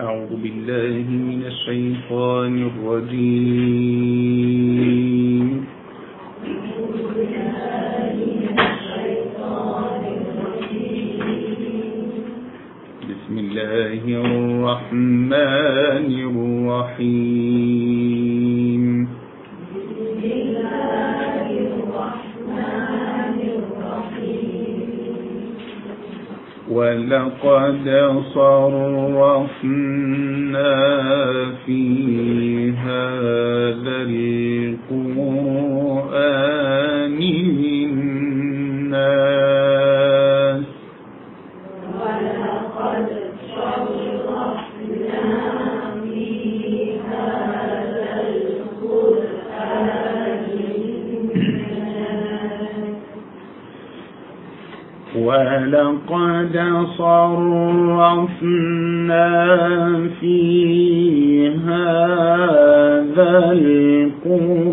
أعوذ بالله من الشيطان الرجيم. بسم الله الرحمن الرحيم. ولقد صرفنا فيها قد صرفنا في هذا القول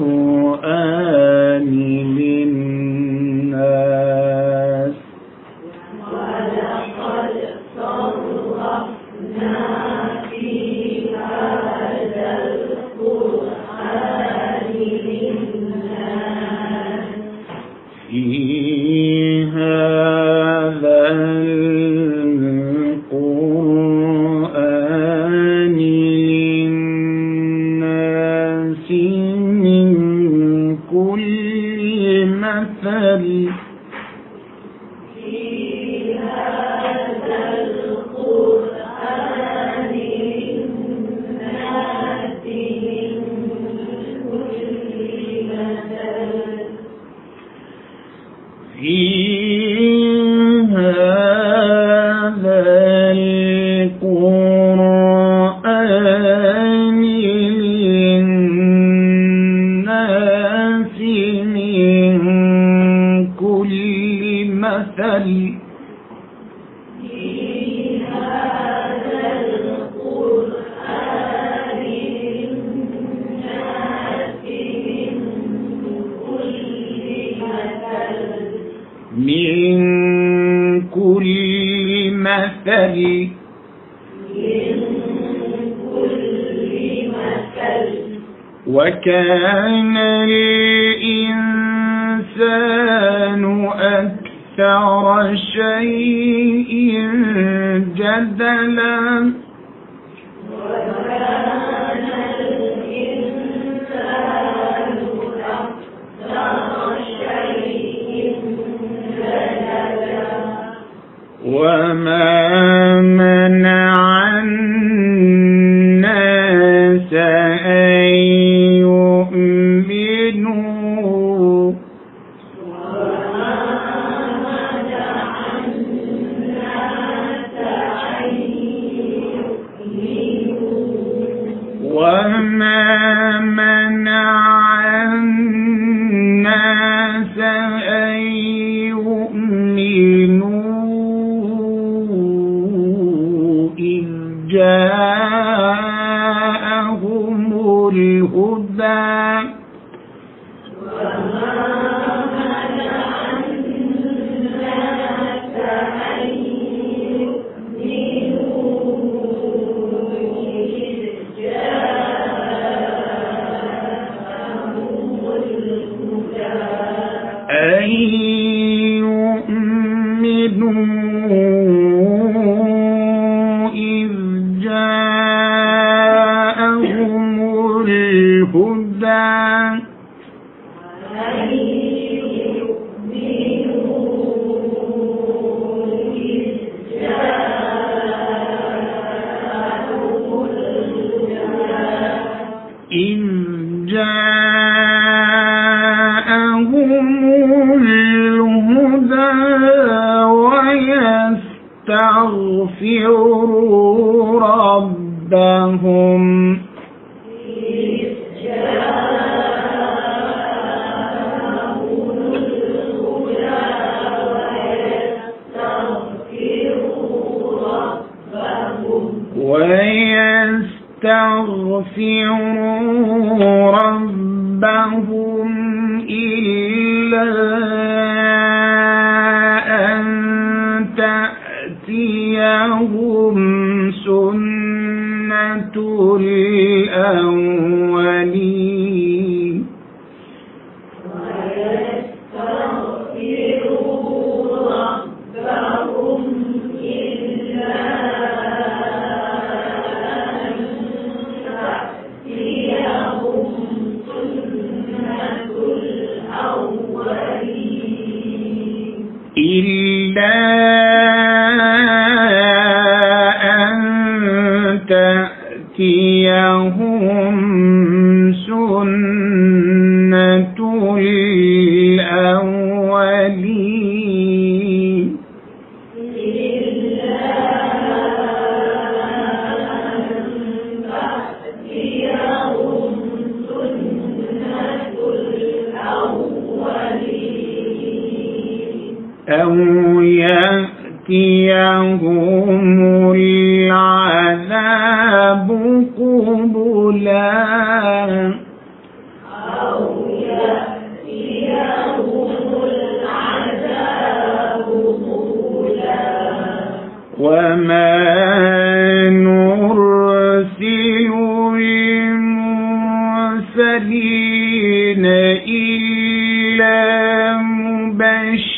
مبشرين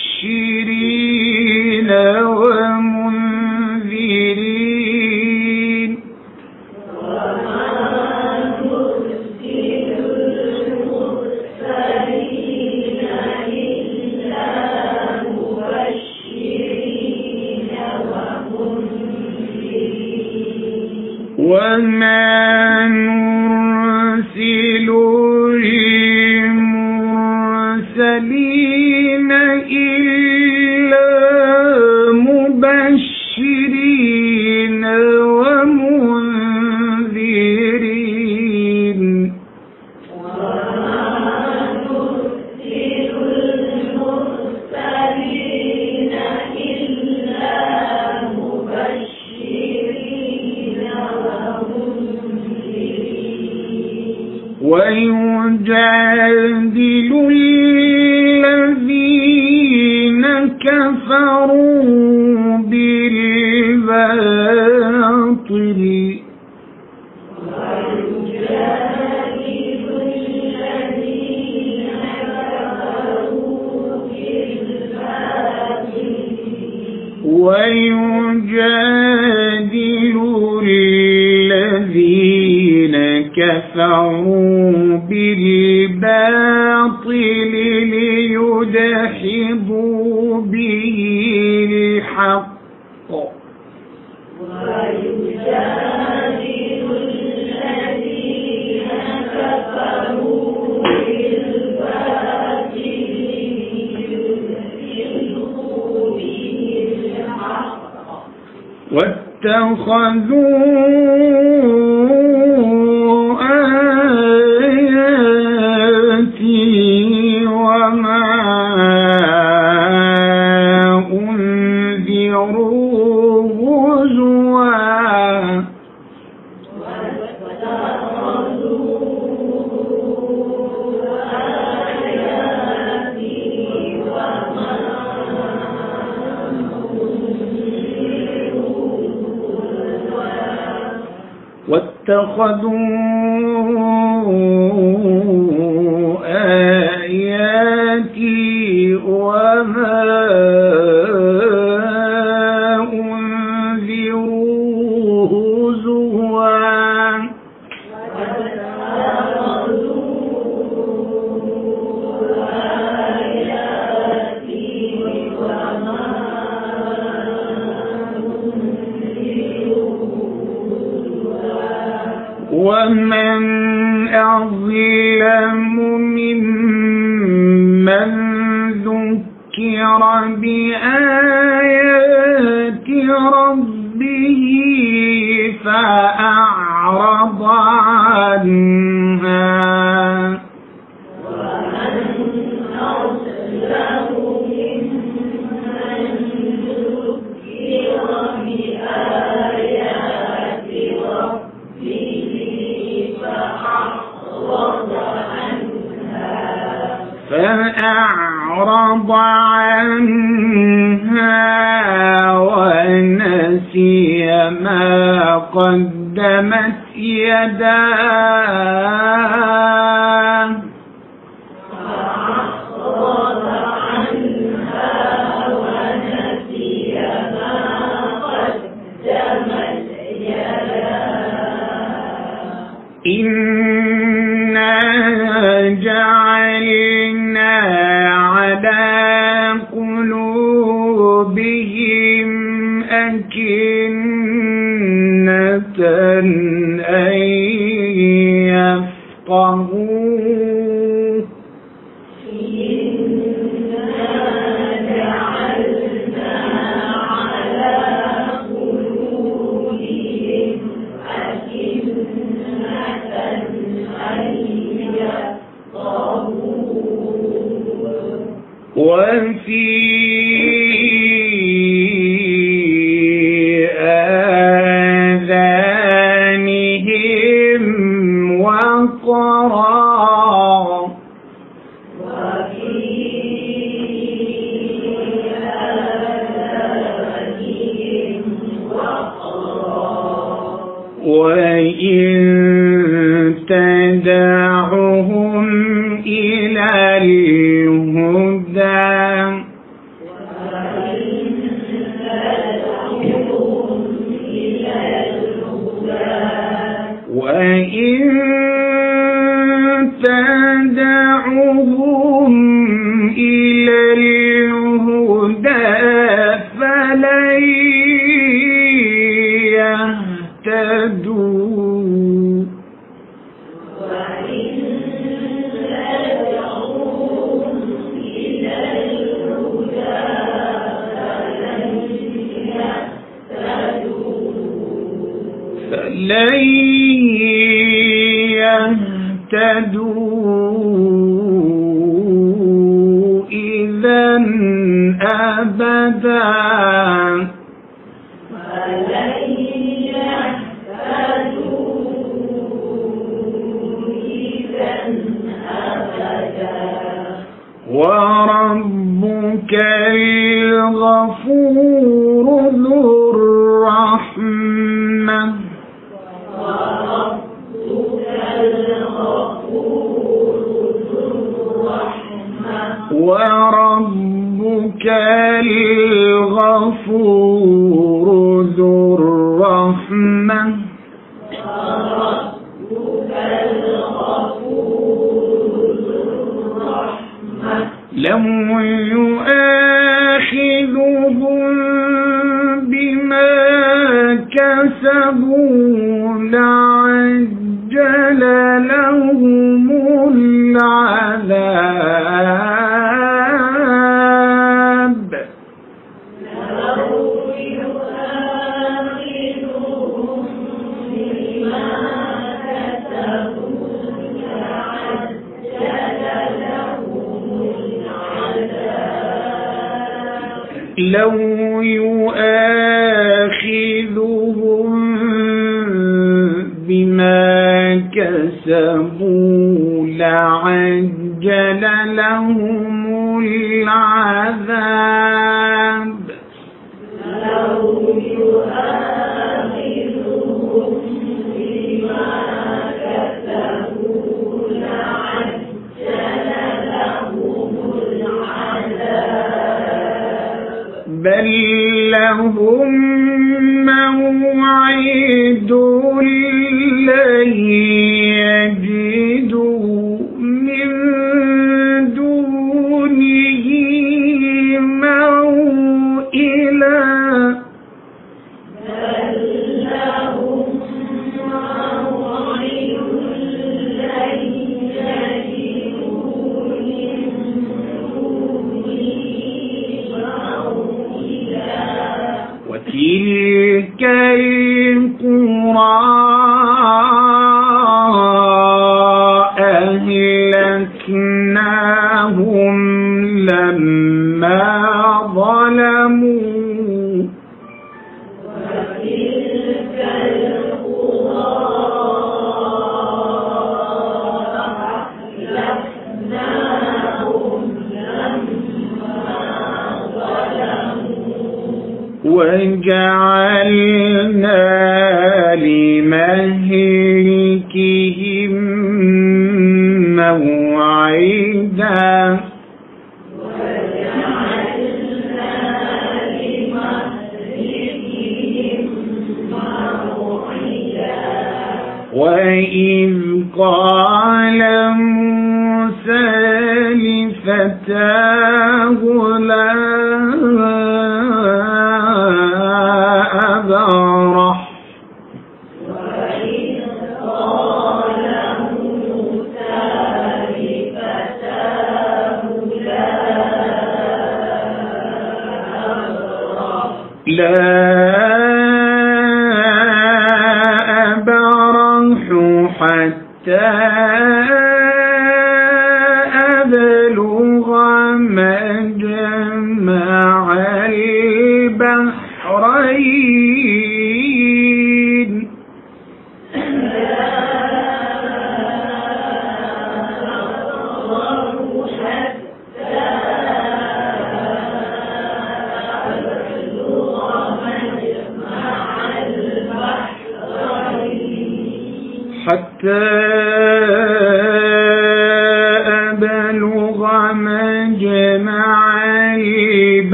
لو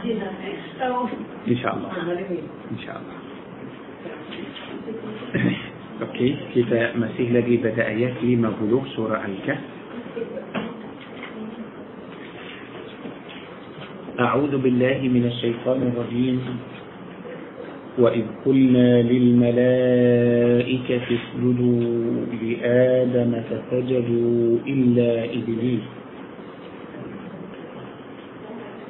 إن شاء الله. إن شاء الله. أوكي. كيف مسيح الذي بدأ يكلي ما بلوغ سورة الكهف؟ أعوذ بالله من الشيطان الرجيم. وإذ قلنا للملائكة اسجدوا لآدم فسجدوا إلا إبليس.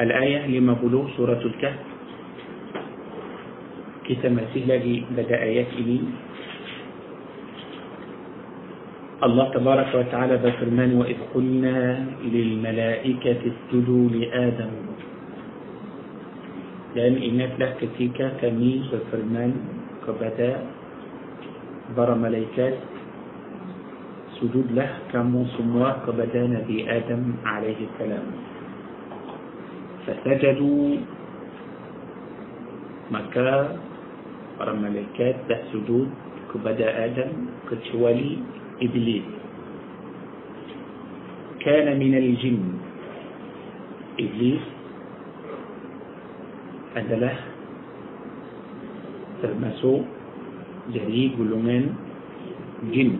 الآية لما قلوه سورة الكهف. كتما سهلاجي بدأ آيات إلي الله تبارك وتعالى بفرمان وإذ قلنا للملائكة اسجدوا لآدم. لأن إنك لك كتيكا كميز بفرمان كبدا برى ملائكات. سجود له كمو سموا كبدا نبي آدم عليه السلام. Fasajadu maka para malaikat dah sujud kepada Adam kecuali Iblis كان من الجن Iblis adalah termasuk dari golongan jin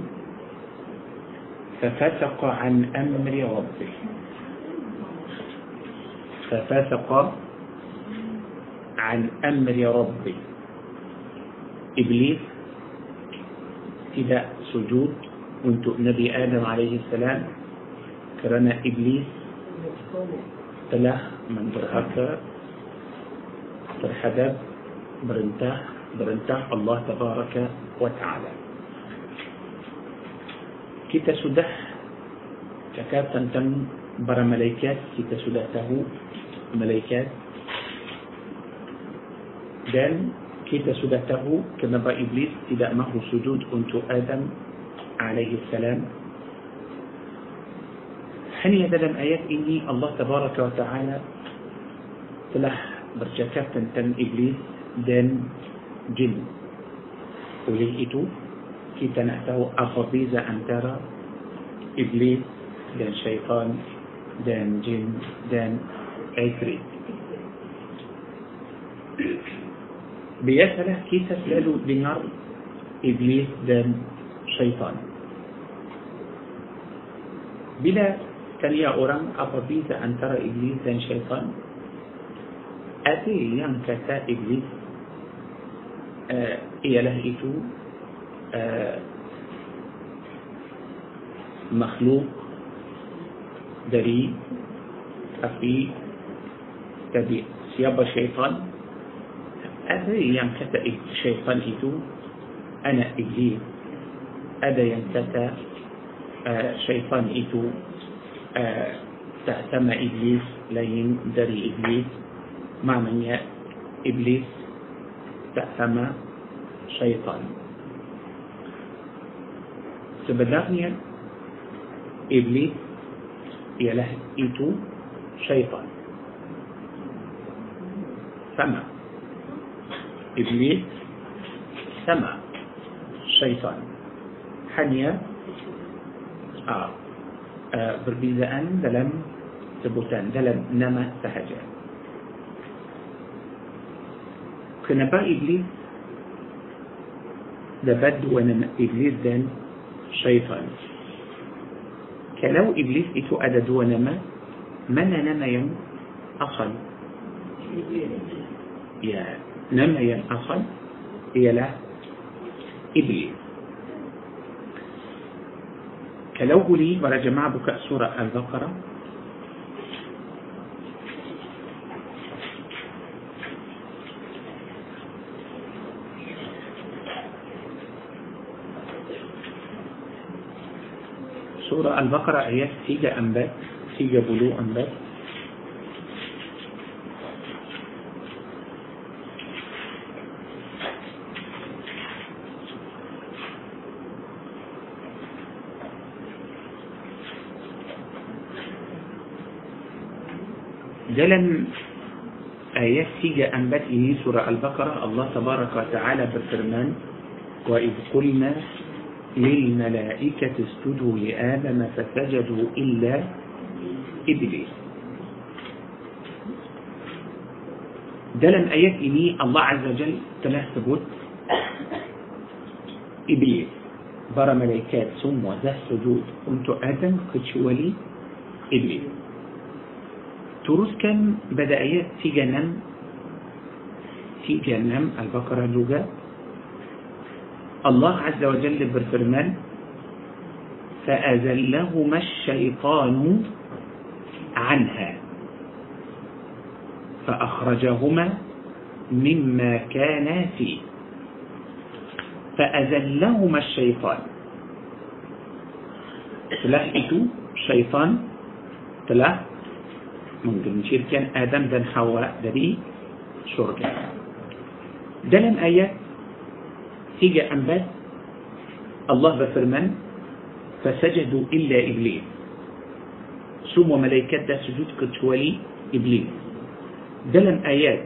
ففسق عن أمر ربه ففسق عن أمر ربه إبليس tidak sujud untuk Nabi Adam alaihi salam kerana iblis telah mendurhaka terhadap perintah perintah Allah tabaraka wa taala kita sudah cakap tentang para malaikat kita sudah tahu malaikat dan kita sudah tahu kenapa iblis tidak mahu sujud untuk Adam alaihi salam hanya dalam ayat ini Allah tabaraka wa taala telah bercakap tentang iblis dan jin oleh itu kita nak tahu apa beza antara iblis dan syaitan dan jin dan اي 3 بيسأله كيف تسأله دينار إبليس دم شيطان؟ بلا تليا أوران أفضيزة أن ترى إبليس دم شيطان؟ أتي يان كتا إبليس آه إياله إتو آه مخلوق دري أفي tadi siapa syaitan ada yang kata syaitan itu anak iblis ada yang kata uh, syaitan itu uh, tak sama iblis lain dari iblis maknanya iblis tak sama syaitan sebenarnya iblis ialah itu syaitan سمع. إبليس سمع. شيطان. حنيا. آه. آه. بربيزا أن دلم. سبوتان دلم. نما. سهجا كنبا إبليس. لبد ونما إبليس دن شيطان. كلو إبليس إتو أدد ونما. من نما يم أصل. نما الأصل هي لا إبلي. كلوه لي ورجمع بكاء سورة البقرة. سورة البقرة هي سيجا أنبات سيجا بلو أنبات دلن آيات تيجا أنبت إني سورة البقرة. الله تبارك وتعالى بفرمان وإذ قلنا للملائكة اسجدوا لآدم فسجدوا إلا إبليس. دلن آيات إني الله عز وجل تلاه ثبوت إبليس. برا ملائكات سم ذا سجود. كنت آدم كتشولي إبليس. تروس كان بدايات في جنم في جنم البقرة اللوجا الله عز وجل بالفرمان فأزلهما الشيطان عنها فأخرجهما مما كانا فيه. فأزلهما الشيطان. تلاحظوا الشيطان تلاحظوا من دون آدم بن حواء دري شرك دلم آية سيجا أم بس الله بفرمان فسجدوا إلا إبليس سوم وملائكة دا سجود كتولي إبليس دلم آيات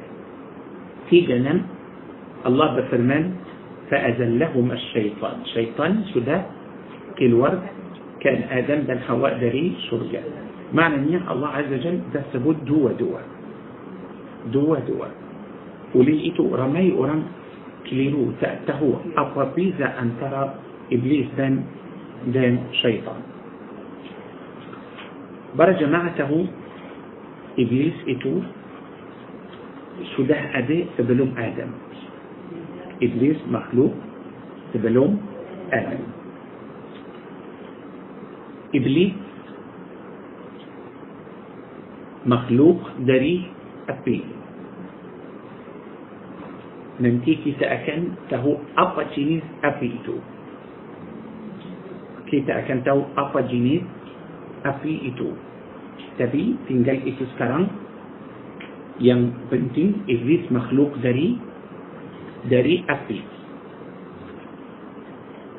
في جنم الله بفرمان فأزلهم الشيطان. شيطان سده كل ورد كان آدم بن حواء دري سرجة. معنى مين الله عز وجل ده ثبوت دوا دوا. دوا دوا. وليتو رمي أوران كليرو تأتهو. أفربيزا أن ترى إبليس دان دان شيطان. برا جماعته إبليس إتو سده أدي تبلوم آدم. إبليس مخلوق تبلوم آدم. Iblis makhluk dari api nanti kita akan tahu apa jenis api itu kita akan tahu apa jenis api itu tapi tinggal itu sekarang yang penting iblis makhluk dari dari api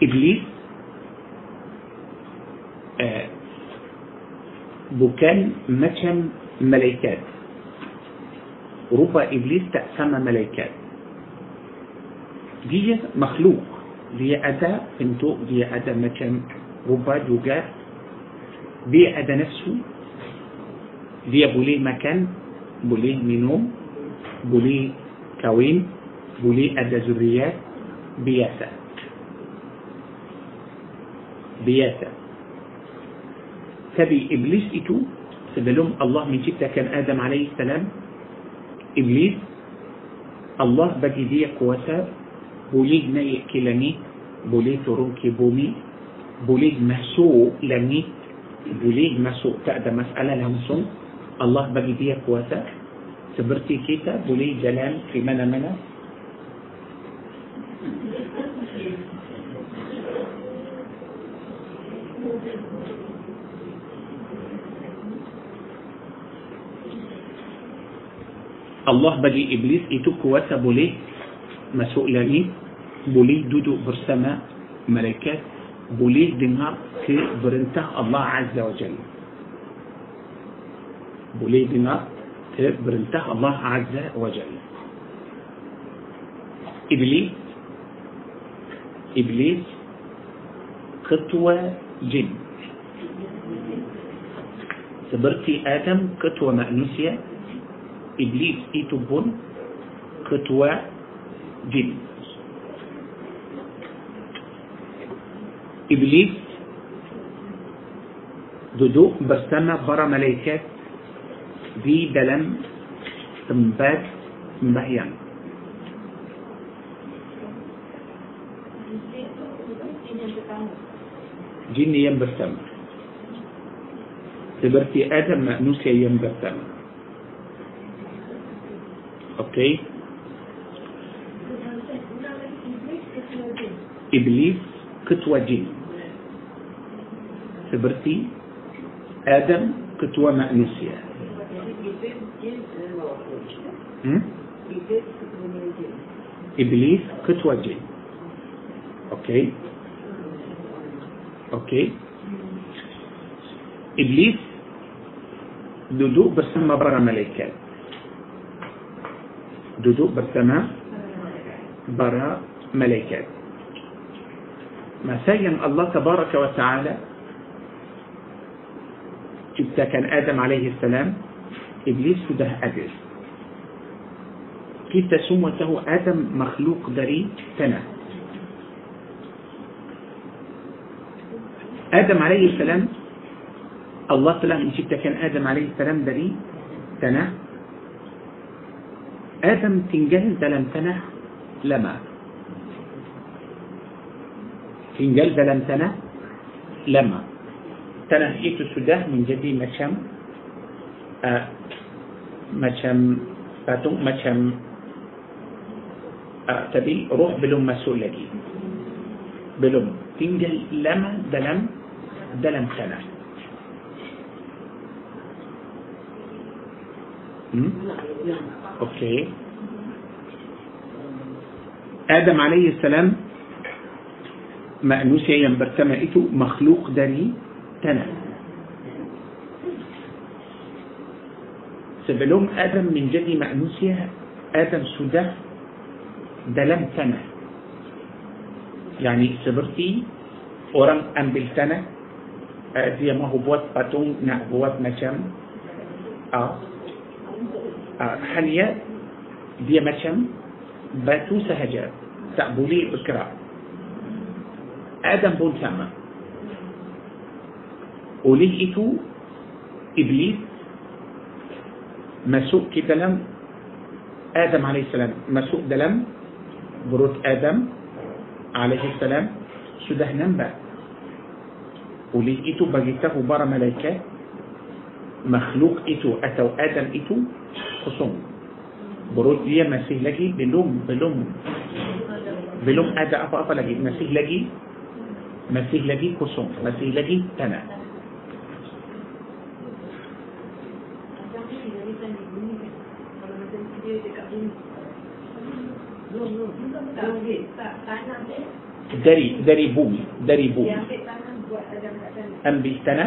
iblis بوكان مشم ملايكات. ربا إبليس تقسم ملايكات. دي مخلوق. دي اداه انتو دي اداه مشم ربا جوجا. دي اداه نفسه. دي بوليه مكان. بوليه منوم بوليه كوين. بوليه ادا ذريات. بياسات بياسات تبي إبليس إتو سبلوم الله من جبتا كان آدم عليه السلام. إبليس الله بجي دي قواتا بوليد نيك لني بوليد رونك بومي بوليد مسوء لني بوليد مسوء تأدى مسألة لهم الله بجي دي قواتا سبرتي كيتا بوليد جلال في منا منا. Allah bagi iblis itu kuasa boleh masuk langit boleh duduk bersama malaikat boleh dengar ke perintah Allah Azza wa Jalla boleh dengar ke perintah Allah Azza wa Jalla iblis iblis ketua jin seperti Adam ketua manusia iblis itu pun ketua jin iblis duduk bersama para malaikat di dalam tempat sembahyang jin yang bersama seperti Adam manusia yang bersama say إبليس كتوى جن. خبرتي آدم كتوى مأنسية إبليس كتوى جن. أوكي. أوكي. إبليس دودو بس ما برغم ملايكات duduk bersama para malaikat masa yang Allah tabaraka wa ta'ala ciptakan Adam alaihi salam Iblis sudah ada kita semua tahu Adam makhluk dari tanah Adam alaihi salam Allah telah menciptakan Adam alaihi salam dari tanah آدم فنجان ده لم تنه لما؟ فنجان ده لم تنه لما تنه إيتو سده من جدي مشم آه، مشم باتون مشم آه، تبي؟ روح بلوم مسؤول لدي بلوم. فنجان لما دلم دلم تنه م? أوكي. آدم عليه السلام مأنوس يا ينبرتما إتو مخلوق دري تنا سبلوم آدم من جدي مأنوس آدم سودة دلم تنا يعني سبرتي أورام أمبل تنا أدي آه، ما هو بوات باتون نا بوات مجم آه. خلية دي مشم باتو سهجة. تقبولي بكرة آدم بون سامة. وليئتو إبليس. مسوق كتلم آدم عليه السلام. مسوق دلم. بروت آدم عليه السلام. سده نمبا. وليئتو بجيته بار ملايكات مخلوق إتو أتو آدم إتو خصوم. برود دي مسيح لجي بلوم بلوم. بلوم هذا أفا أفا لجي مسيح لجي مسيح لجي خصوم. مسيح لجي تنا داري داري بوم داري بوم. أم بيتنا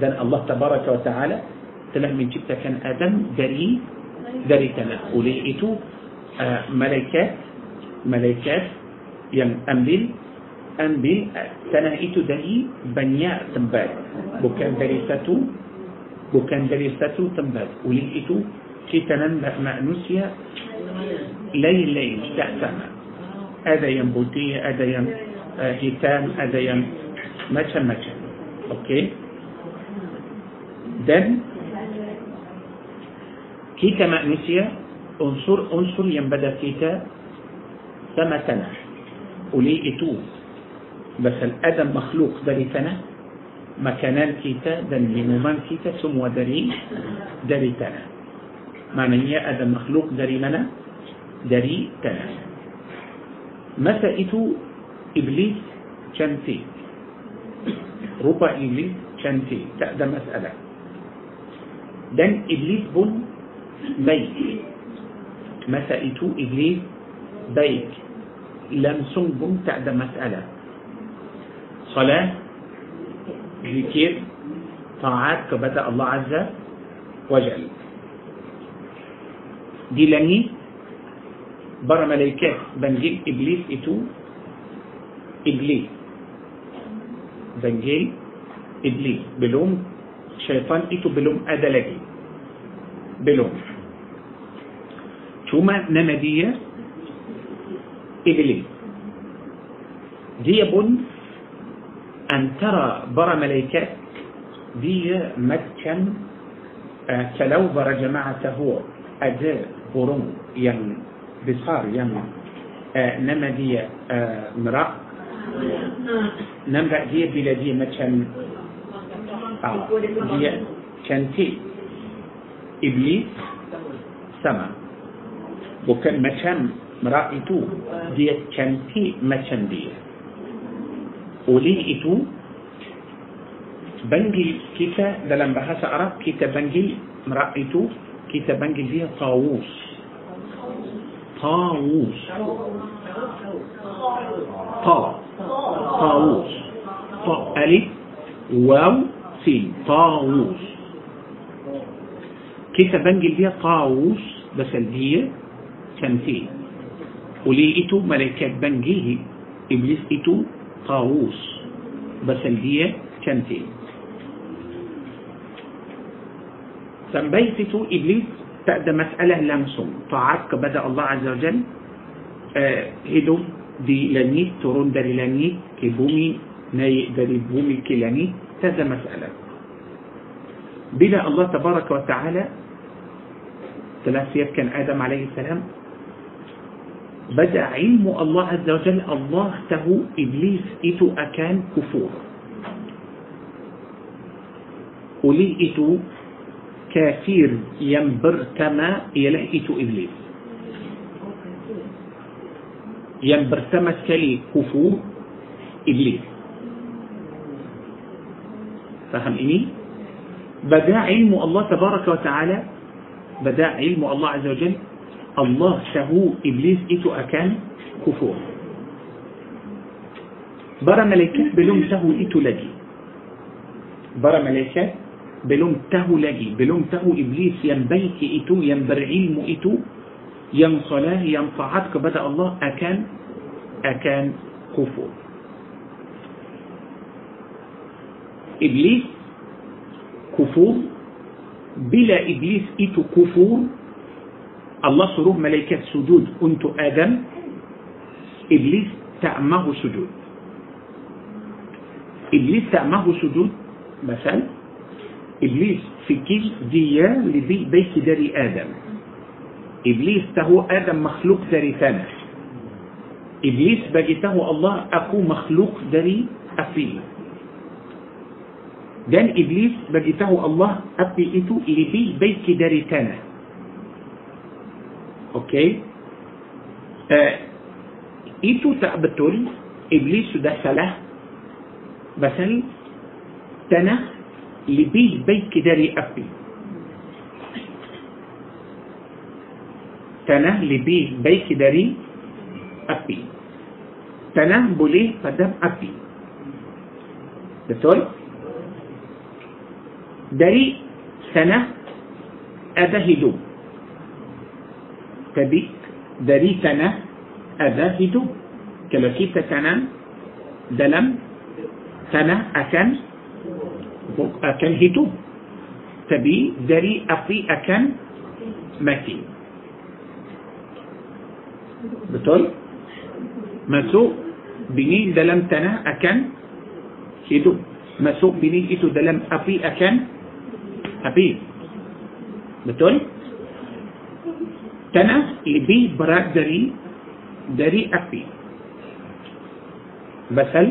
دان الله تبارك وتعالى لحم من جبتة كان آدم دري دري تلاه وليئتو آه، ملايكات ملايكات يم يعني أمبل أمبل تنائتو دري بنياء تنباد بكان دريستو بكان دريستو تنباد وليئتو كي تنن لحم نسيا ليل ليل تحت سماء هذا ينبوتي هذا ين آه، هتام هذا ين ماشا ماشا أوكي. Okay. then كيتا مأنسية أنصر أنصر ينبدأ كيتا سما تنا ولي إتو بس الأدم مخلوق داري تنا مكانان كيتا دن لنومان كيتا سمو داري داري تنا معنى هي أدم مخلوق داري منا داري تنا متى إتو؟ إبليس شانتي ربا إبليس شانتي تأدم مسألة. دن إبليس بن بيك مسائتو إبليس بيك لم سنجم تعدى مسألة. صلاة ذكر طاعات كبدا الله عز وجل. دي لني برا ملايكات بنجيل إبليس إتو إبليس. بنجيل إبليس. بلوم شيطان إتو بلوم أدلجي بلون ثم نمدية؟ إبلي ديب أن ترى برا ملايكات دي مكة آه، كلو برا جماعة هو أداء برون ين بصار ين آه، نمدية آه، مرا. نمرأ دي بلا دي مكان آه دي كانتي iblis sama bukan macam merak itu dia cantik macam dia oleh itu panggil kita dalam bahasa Arab kita panggil merak itu kita panggil dia tawus طاووس طا طاووس طا ألف واو سين طاووس كيف بنجل بيها طاووس بس هي تمثيل ولقيته ملكات بنجيه إبليس إتو طاووس بس هي تمثيل. سمبيتو إبليس تأدى مسألة لمسهم. طاعتك بدأ الله عز وجل آه هدو دي لانيت ترون داري لانيت كبومي ناي داري بومي كلانيت تأدى مسألة. بلا الله تبارك وتعالى ثلاث كان آدم عليه السلام. بدأ علم الله عز وجل الله تهو إبليس إتو أكان كفور. ولي إتو كافير ينبر تما يله إتو إبليس. ينبر تما سكلي كفور إبليس. فهم إني بدأ علم الله تبارك وتعالى بدأ علم الله عز وجل. الله شهو إبليس ايتو أكان كفور. برا ملكة بلوم تهو ايتو لجي برا ملكة بلوم تهو لجي بلوم تهو إبليس ينبيك ايتو ينبر علم ايتو ينصلاه ينفعتك بدأ الله أكان أكان كفور. إبليس كفور. بلا إبليس إتو كفور. الله صروه ملائكة سجود. أنت آدم. إبليس تأمه سجود. إبليس تأمه سجود. مثلا إبليس في كيس ديا لبي بيت داري آدم. إبليس تهو آدم مخلوق داري ثاني. إبليس بجته الله أكو مخلوق داري أفيه dan iblis bagi tahu Allah api itu lebih baik dari tanah. Okey. Uh, itu tak betul. Iblis sudah salah. Pasal tanah lebih baik dari api. Tanah lebih baik dari api. Tanah boleh padam api. Betul? Dari tanah ada hidup. Tapi dari tanah ada hidup. Kalau kita tanam dalam tanah akan akan hidup. Tapi dari api akan mati. Betul? Masuk bini dalam tanah akan hidup. Masuk bini itu dalam api akan api. Betul? Tanah lebih berat dari dari api. Pasal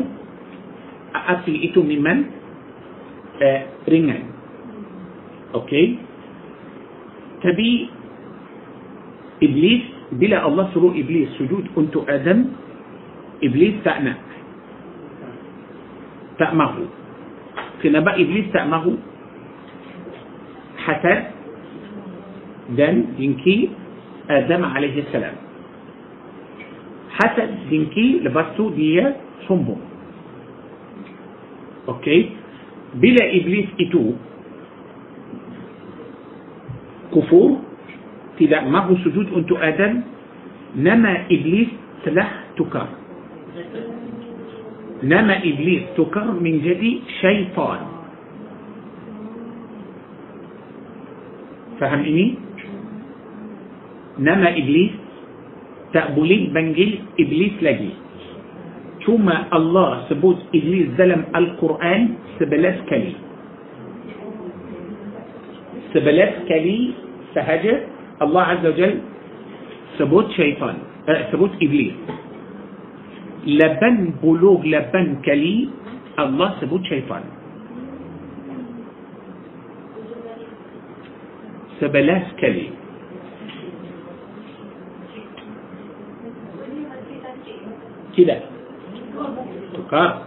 api itu memang uh, ringan. Okey? Tapi Iblis bila Allah suruh Iblis sujud untuk Adam, Iblis tak nak. Tak mahu. Kenapa Iblis tak mahu? حسد دان دينكي آدم عليه السلام. حسد دنكي لبستو دي صنبو أوكي؟ بلا إبليس إتو. كفور. تلا ما هو سجود أنت آدم؟ نما إبليس تلح تكر. نما إبليس تكر من جدي شيطان. Nama iblis tak boleh panggil iblis lagi. Cuma Allah sebut iblis dalam Al-Quran sebelas kali. Sebelas kali sahaja Allah Azza wa Jal sebut syaitan. Eh, sebut iblis. Lapan puluh lapan kali Allah sebut syaitan. Sebelas kali tidak tukar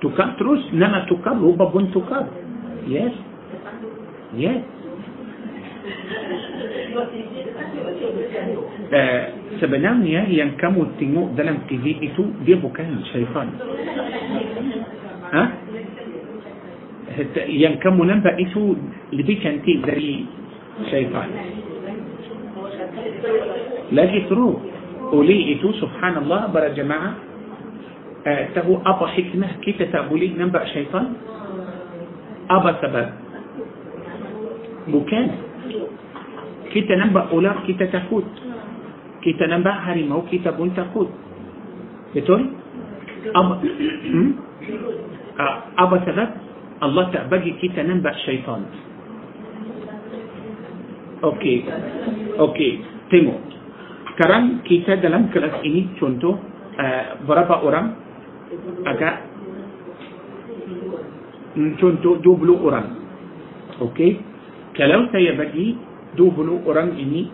tukar terus nama tukar rubah pun tukar yes yes uh, sebenarnya yang kamu tengok dalam TV itu dia bukan syaitan ha? Yang kamu nampak itu lebih cantik dari syaitan lagi seru oleh itu subhanallah para jemaah uh, tahu apa hikmah kita tak boleh nampak syaitan apa sebab bukan kita nampak ular kita takut kita nampak harimau kita pun takut betul apa hmm? uh, apa sebab Allah tak bagi kita nampak syaitan. Okey. Okey. Tengok. Sekarang kita dalam kelas ini contoh uh, berapa orang agak contoh 20 orang. Okey. Kalau saya bagi 20 orang ini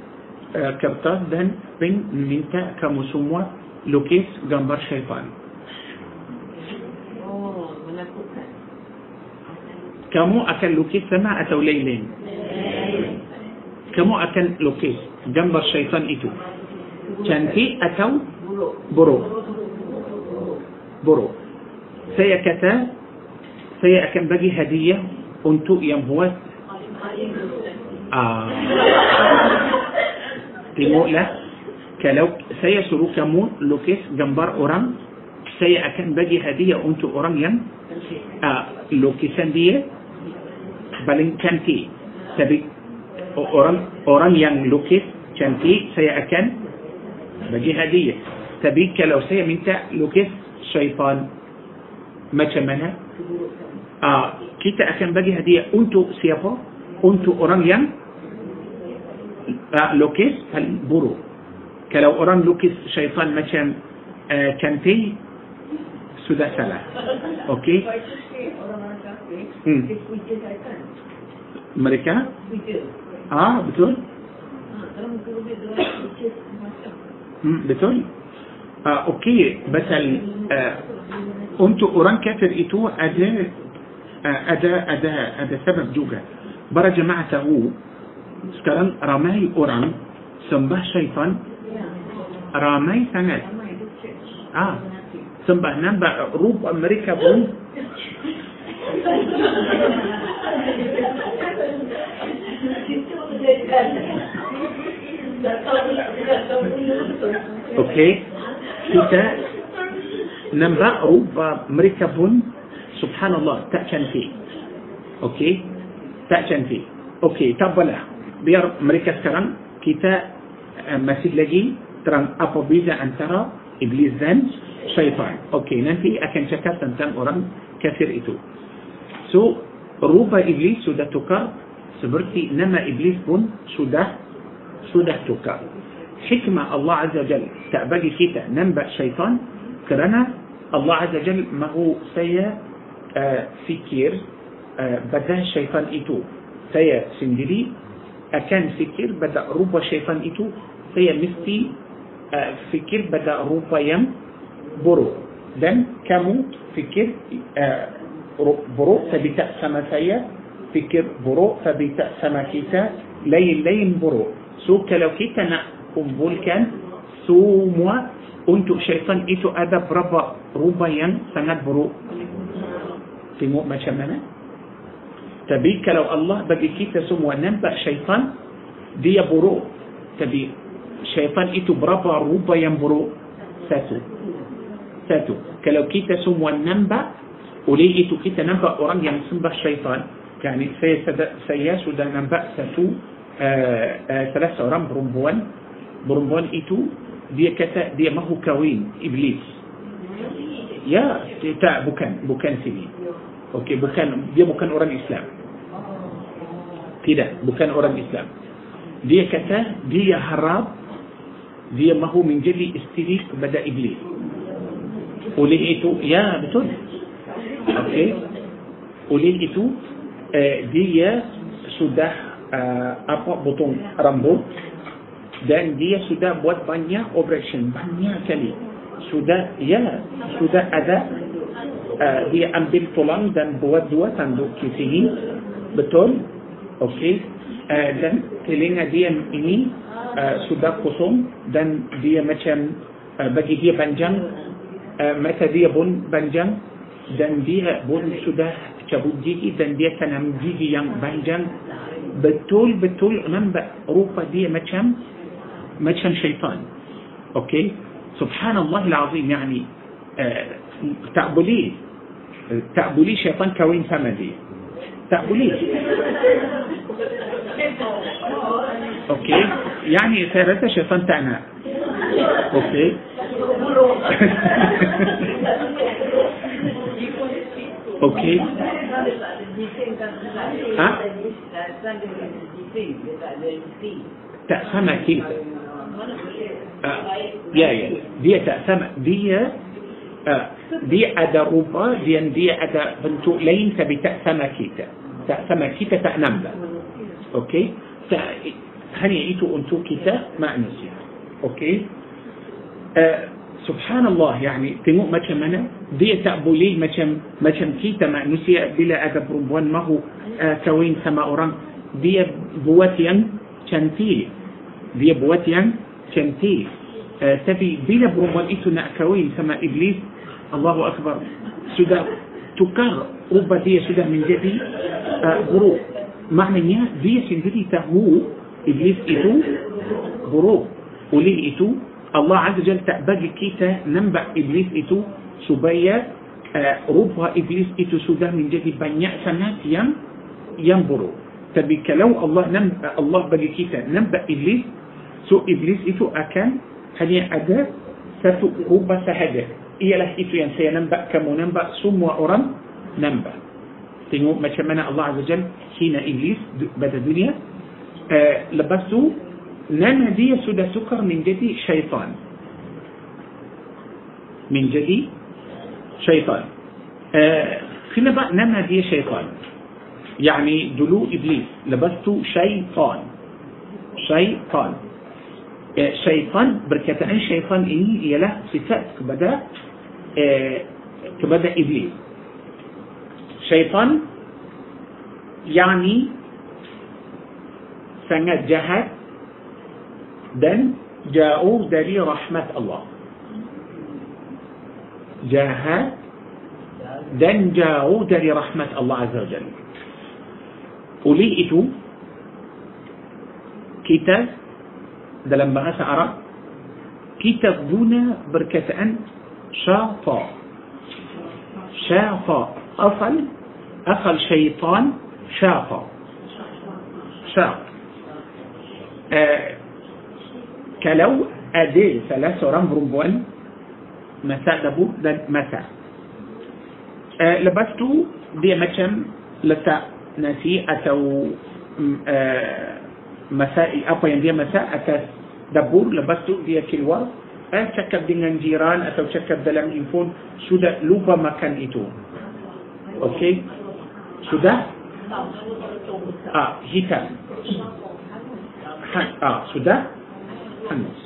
uh, kertas dan pen minta kamu semua lukis gambar syaitan. Kamu akan lukis sama atau lain-lain? Kamu akan lukis gambar syaitan itu. Cantik atau Buruk. buruk? Saya kata, saya akan bagi hadiah untuk yang buat Ah. Tengoklah kalau saya suruh kamu lukis gambar orang saya akan bagi hadiah untuk orang yang ah, lukisan dia paling cantik tapi orang orang yang lukis cantik saya akan bagi hadiah tapi kalau saya minta lukis syaitan macam mana ah, kita akan bagi hadiah untuk siapa untuk orang yang uh, lukis paling buruk. Kalau orang lukis syaitan macam uh, cantik, sudah salah. Okey? Orang-orang kafir, Hmm. dia puja syaitan. Mereka? Puja. Ah, betul? Muka dia dia puja macam. Hmm, betul? Uh, uh, untuk orang kafir itu ada uh, ada ada ada sebab juga. Para jemaah tahu sekarang ramai orang sembah syaitan ramai sangat. Ah, sembah nampak rupa mereka pun Kita nampak rupa mereka pun subhanallah tak cantik. Okey. Tak cantik. Okey, tak apalah. Biar mereka sekarang kita uh, masih lagi terang apa beza antara iblis dan syaitan. Okey, nanti akan cakap tentang orang kafir itu. So, rupa iblis sudah tukar seperti nama iblis pun sudah sudah tukar. Hikmah Allah Azza Jal tak bagi kita nampak syaitan kerana Allah Azza Jal mahu saya uh, fikir uh, pada syaitan itu. Saya sendiri akan fikir pada rupa syaitan itu saya mesti uh, fikir pada rupa yang buruk dan kamu fikir uh, برو فبتأسما فيا فكر برو فبتأسما كيتا ليل ليل برو سو كلو كيتا نا قنبول كان سو موا انتو شيطان إتو أدب ربا ربا ين سنات برو في مو ما شمنا. تبيك لو الله بقي كيتا سو موا ننبأ شيطان دي برو تبي شيطان إتو بربا ربا ين برو ساتو. ساتو. كلو كيتا سو موا ننبأ oleh itu kita nampak orang yang sembah syaitan yani saya, saya sudah nampak satu uh, uh, salah seorang perempuan perempuan itu dia kata dia mahu kahwin iblis ya tak bukan bukan sini okey bukan dia bukan orang Islam tidak bukan orang Islam dia kata dia harap dia mahu menjadi istri kepada iblis oleh itu ya betul okey. Oleh itu eh, dia sudah uh, apa potong rambut dan dia sudah buat banyak operation banyak kali sudah ya sudah ada uh, dia ambil tulang dan buat dua tanduk di sini. Betul? Okey. Uh, dan telinga dia ini uh, sudah kosong dan dia macam uh, bagi dia panjang uh, mata dia pun panjang dan dia pun sudah cabut gigi dan dia tanam gigi yang panjang betul-betul nampak rupa dia macam macam syaitan okey subhanallah alazim yani uh, tak boleh tak boleh syaitan kahwin sama dia tak boleh okey yani saya rasa syaitan tak kita uh, ya ya dia tak sama dia uh, dia ada rupa dan dia ada bentuk lain tak sama kita tak sama kita tak nampak okey hanya itu untuk kita manusia okey uh, سبحان الله يعني تيمو ما كان منا دي تقبلي ما كان ما كان كيتا ما نسي بلا أدب ربوان ما هو آه، توين سما أوران. دي بواتيان كان تي. دي بواتيا كان تي. آه، تبي بلا ربوان إتو نأكوين سما إبليس. الله أكبر. سدى تكر ربا دي سدى من جدي آه، غرو معنى دي سندي تهو إبليس إتو غرو وليه إتو. الله عز وجل تأبج كيتا نمبع إبليس إتو سبيا آه، روبا إبليس إتو سودا من جدي بنيا سنات يم ينبرو. تبك لو الله نم الله بجي كيتا نمبع إبليس سو إبليس إتو أكان هني أدا ستو روبا سهدا إيالاه إتو ينسي نمبع كمو نمبع سم وأرم نمبع. تنو ما شمنا الله عز وجل هنا إبليس بدأ دنيا آه، لبسو لنا دي سودا سكر من جدي شيطان. من جدي شيطان. آه خلينا بقى نما دي شيطان. يعني دلو إبليس لبسته شيطان. شيطان. آه شيطان بركتان شيطان إني يله صفات كبدا آه إبليس. شيطان يعني سنة جهد دن جاءوا دليل رحمة الله. جاها دن جاءوا دليل رحمة الله عز وجل. وليئتوا كتاب دلم بغاسة أرى كتاب دون بركة أن شاطا شاطا أصل أخل شيطان شاطا شاط, آه، كلو أدي ثلاثة رم ربوان مساء دبو دا مساء أه لبستو دي مجم لسا ناسي أتو مساء أقوى يندي مساء أتس دبور لبستو دي كلوة أتكب دي نجيران أتو تكب دلم إنفون شو دا لوبا مكان إتو أوكي شو دا آه هيتا آه شو hangus.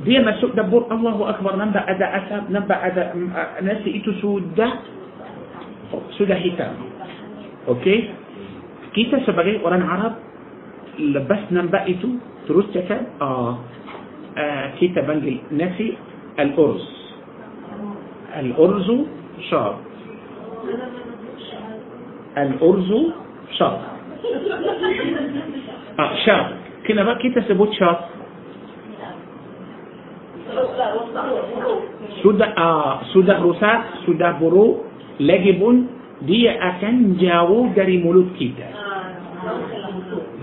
Dia masuk dapur Allahu Akbar nampak ada asap, nampak ada nasi itu sudah sudah hitam. Okey? Kita sebagai orang Arab lepas nampak itu terus cakap ah uh, kita panggil nasi al-urz. Al-urzu syar. Al-urzu syar. Ah, syar. Kenapa kita sebut syar? Sudah uh, sudah rusak, sudah buruk, lagi pun dia akan jauh dari mulut kita.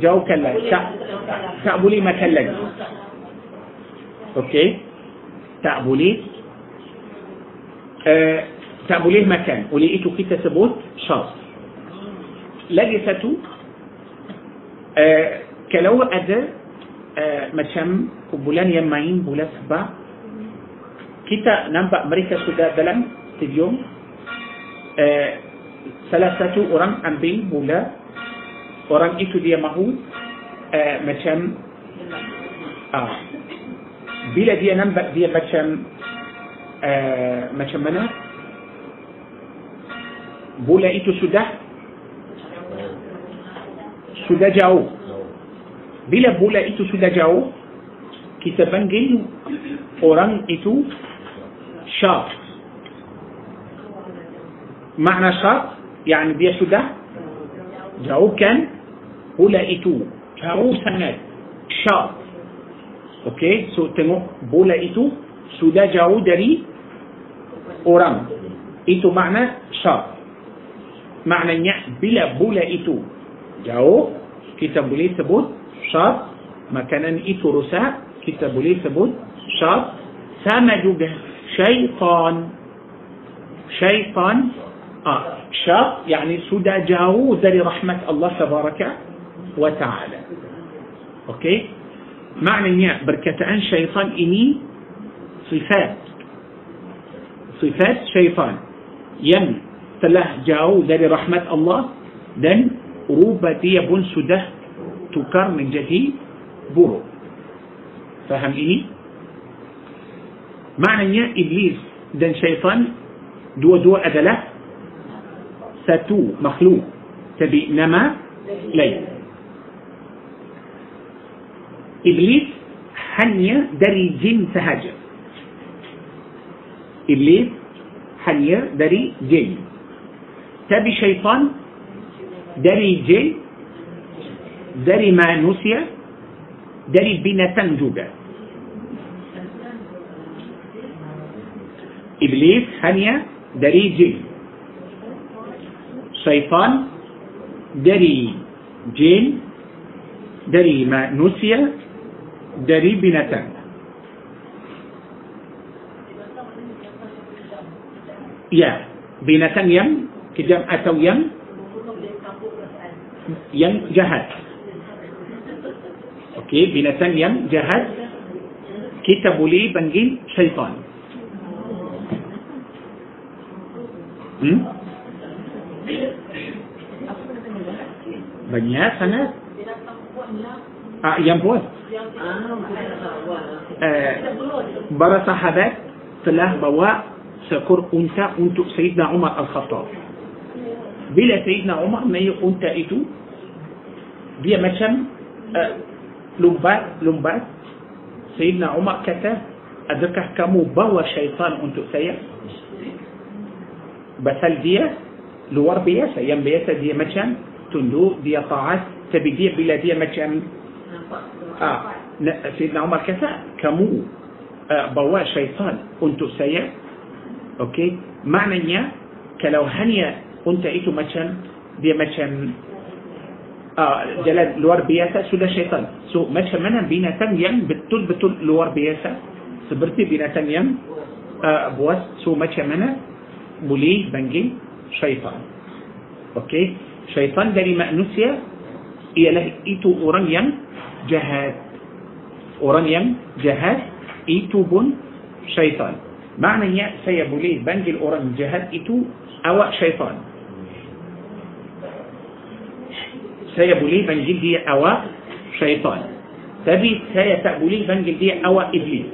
Jauhkan lagi. Tak, tak boleh makan lagi. Okey? Tak boleh. Uh, tak boleh makan. Oleh itu kita sebut syar. Lagi satu, uh, kalau ada uh, macam bulan yang main bulan sebab kita nampak mereka sudah dalam stadium uh, salah satu orang ambil bola orang itu dia mahu uh, macam uh, bila dia nampak dia macam uh, macam mana? Bola itu sudah sudah jauh. Bila bola itu sudah jauh kita panggil orang itu شاط. معنى شاط يعني بيسو ده جاو كان هلا إتو كارو سند. شاط. أوكي سو تنو بولا إتو سو ده جاو دري أورام. إتو معنى شاط. معنى نيا بلا بولا إتو جاو كتاب لي سبود شرط مكانا إتو رسا كتاب لي سبود شرط سامجو شيطان. شيطان. آه. شاق يعني سدى جاوز لرحمة الله تبارك وتعالى. أوكي؟ معنى يعني بركة أن شيطان إني صفات. صفات شيطان. يم تله جاوز لرحمة الله. دن روبة بن سده تكر من جهي برو فهم إيه؟ معنى يا إبليس ده شيطان دو دو أدلة. ستو مخلوق تبي نما لي إبليس حنيا دري جن سهاجة إبليس حنيا دري جن. تبي شيطان دري جن دري ما نسي دري بنتان جوجات iblis hanya dari jin syaitan dari jin dari manusia dari binatang ya binatang yang kejam atau yang yang jahat okey binatang yang jahat kita boleh panggil syaitan hmm? Banyak sangat ah, yang buat eh, para sahabat telah bawa seekor unta untuk Sayyidina Umar Al-Khattab bila Sayyidina Umar naik unta itu dia macam uh, lumbat lumbat Sayyidina Umar kata adakah kamu bawa syaitan untuk saya بسل دي لور بيا سيام بيا دي مچن تندو دي طاعت تبدي بلا دي مچن آه سيدنا عمر كسا كمو آه، بوا شيطان انتو سيا. أوكي؟ معنى نيا كلو هنيا انت ايتو مچن دي مچن آه جلد لور بياسا سودا شيطان؟ سو مش منا بينا تنيم بتول بتول لور بياسا سبرتي بينا تنيم آه بوس سو مش منا. مولي بنجي شيطان. أوكي؟ شيطان دري مانوسيا هي له إيتو اورانيوم جهاد. اورانيوم جهاد إيتو بن شيطان. معنى هي سي بولي بنجي الاورانيوم جهاد إيتو أو شيطان. سي بولي بنجي دي أو شيطان. تبي سي تابولي بنجي دي أو إبليس.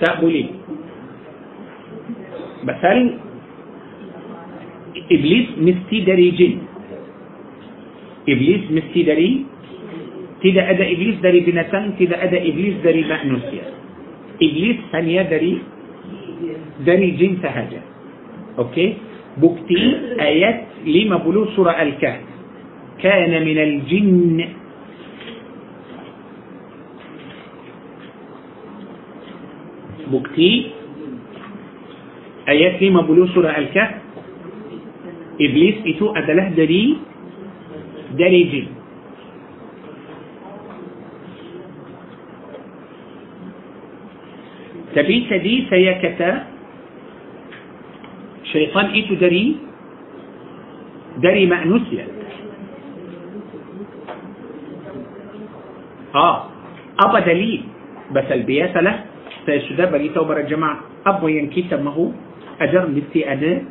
تأبلي مثال إبليس مستي دري جن إبليس مستي دري؟ تدا أدا إبليس دري بنتان تدا أدا إبليس دري ما مأنوسيا إبليس ثانية دري دري جن سهجة Okey bukti ayat lima puluh سورة الكهف كان من الجن bukti ayat lima puluh سورة الكهف. إبليس itu adalah dari dari جن تبيت دي سيكتا شيطان إتو دري دري مأنوسيا يعني. آه. أبا دليل. بس البيات له. أستاذ ده بري توبر الجماعة أبو ينكيت مهو أجر مثي أنا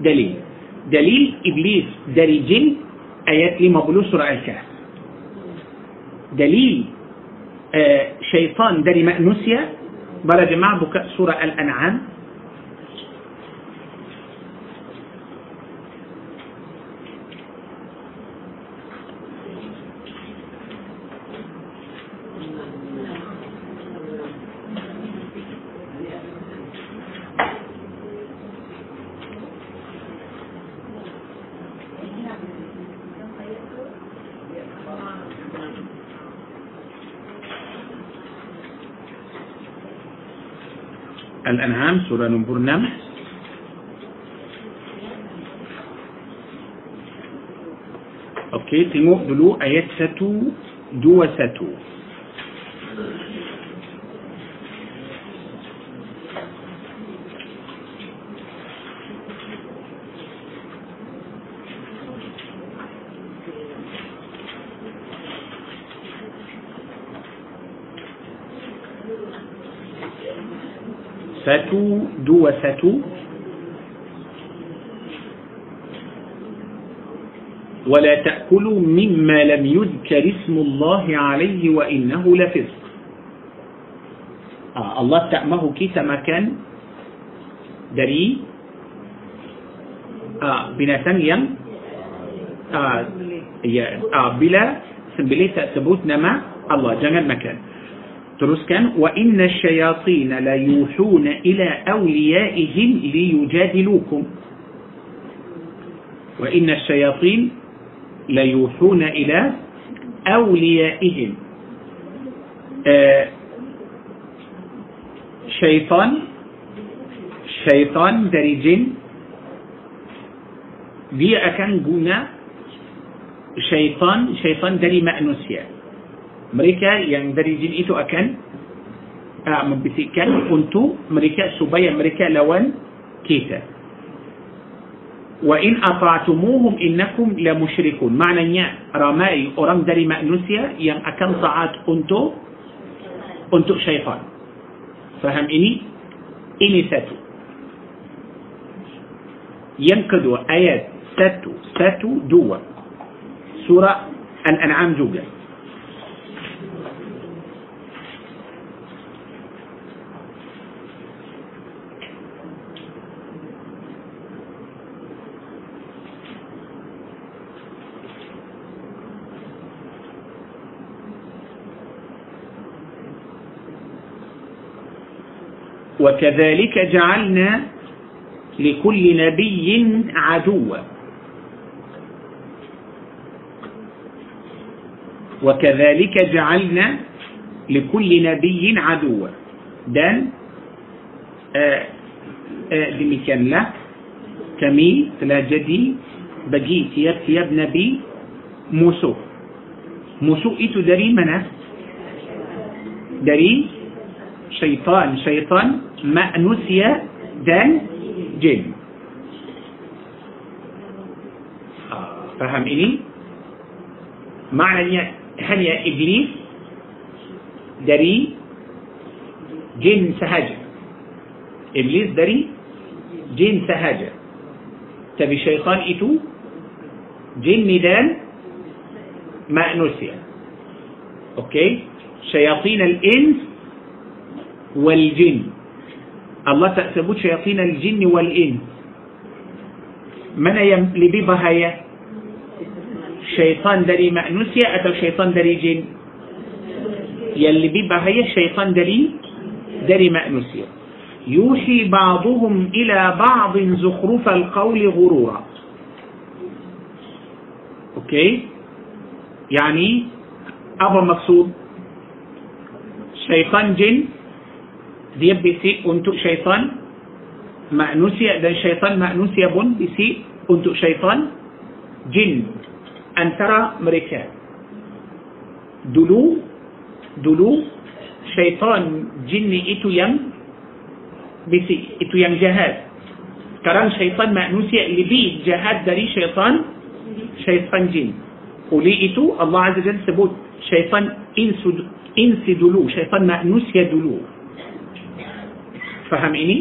دليل دليل إبليس داري جن آيات لي مبلوس رأى الكهف دليل آه شيطان داري مأنوسيا بلا جماعة بكاء سورة الأنعام Al-An'am surah nombor 6 Okey, tengok dulu ayat 1 2 1 فتو ولا تأكلوا مما لم يذكر اسم الله عليه وإنه لفسق. آه الله تأمه كيس مكان دري آه بنا ثانيا آه, بلا آه، سنبليه آه، تأتبوت نما الله. جنة مكان la yuhuna ila awliyaihim liyujadilukum wa inna syayatin la yuhuna ila awliyaihim uh, syaitan syaitan dari jin dia akan guna syaitan syaitan dari manusia mereka yang dari jin itu akan uh, membisikkan untuk mereka supaya mereka lawan kita wa in ata'tumuhum innakum la musyrikun maknanya ramai orang dari manusia yang akan taat untuk untuk syaitan faham ini ini satu yang kedua ayat satu satu dua surah Al-An'am juga وكذلك جعلنا لكل نبي عدوا. وكذلك جعلنا لكل نبي عدوا. دان لمكان لا كمي لا جدي بجي تياب تياب نبي موسو موسو إتو داري منا دري شيطان شيطان مأنوسيا دان جيم آه، فهم إني؟ معنى هل يا إبليس دري جن سهاجة إبليس دري جن سهاجة تبي شيطان إتو جن ندان ما نسي. أوكي؟ شياطين الإنس والجن. Allah tak sebut syayatin al-jin wal ins mana yang lebih bahaya syaitan dari manusia atau syaitan dari jin yang lebih bahaya syaitan dari dari manusia yuhi ba'duhum ila ba'd zukhruf al-qawl ghurura okey yani apa maksud syaitan jin dia bisik untuk syaitan manusia dan syaitan manusia pun bisik untuk syaitan jin antara mereka dulu dulu syaitan jinni itu yang bisik itu yang jahat sekarang syaitan manusia lebih jahat dari syaitan syaitan jin oleh itu Allah Azza Jalla sebut syaitan insu, insi dulu syaitan manusia dulu فهم إني؟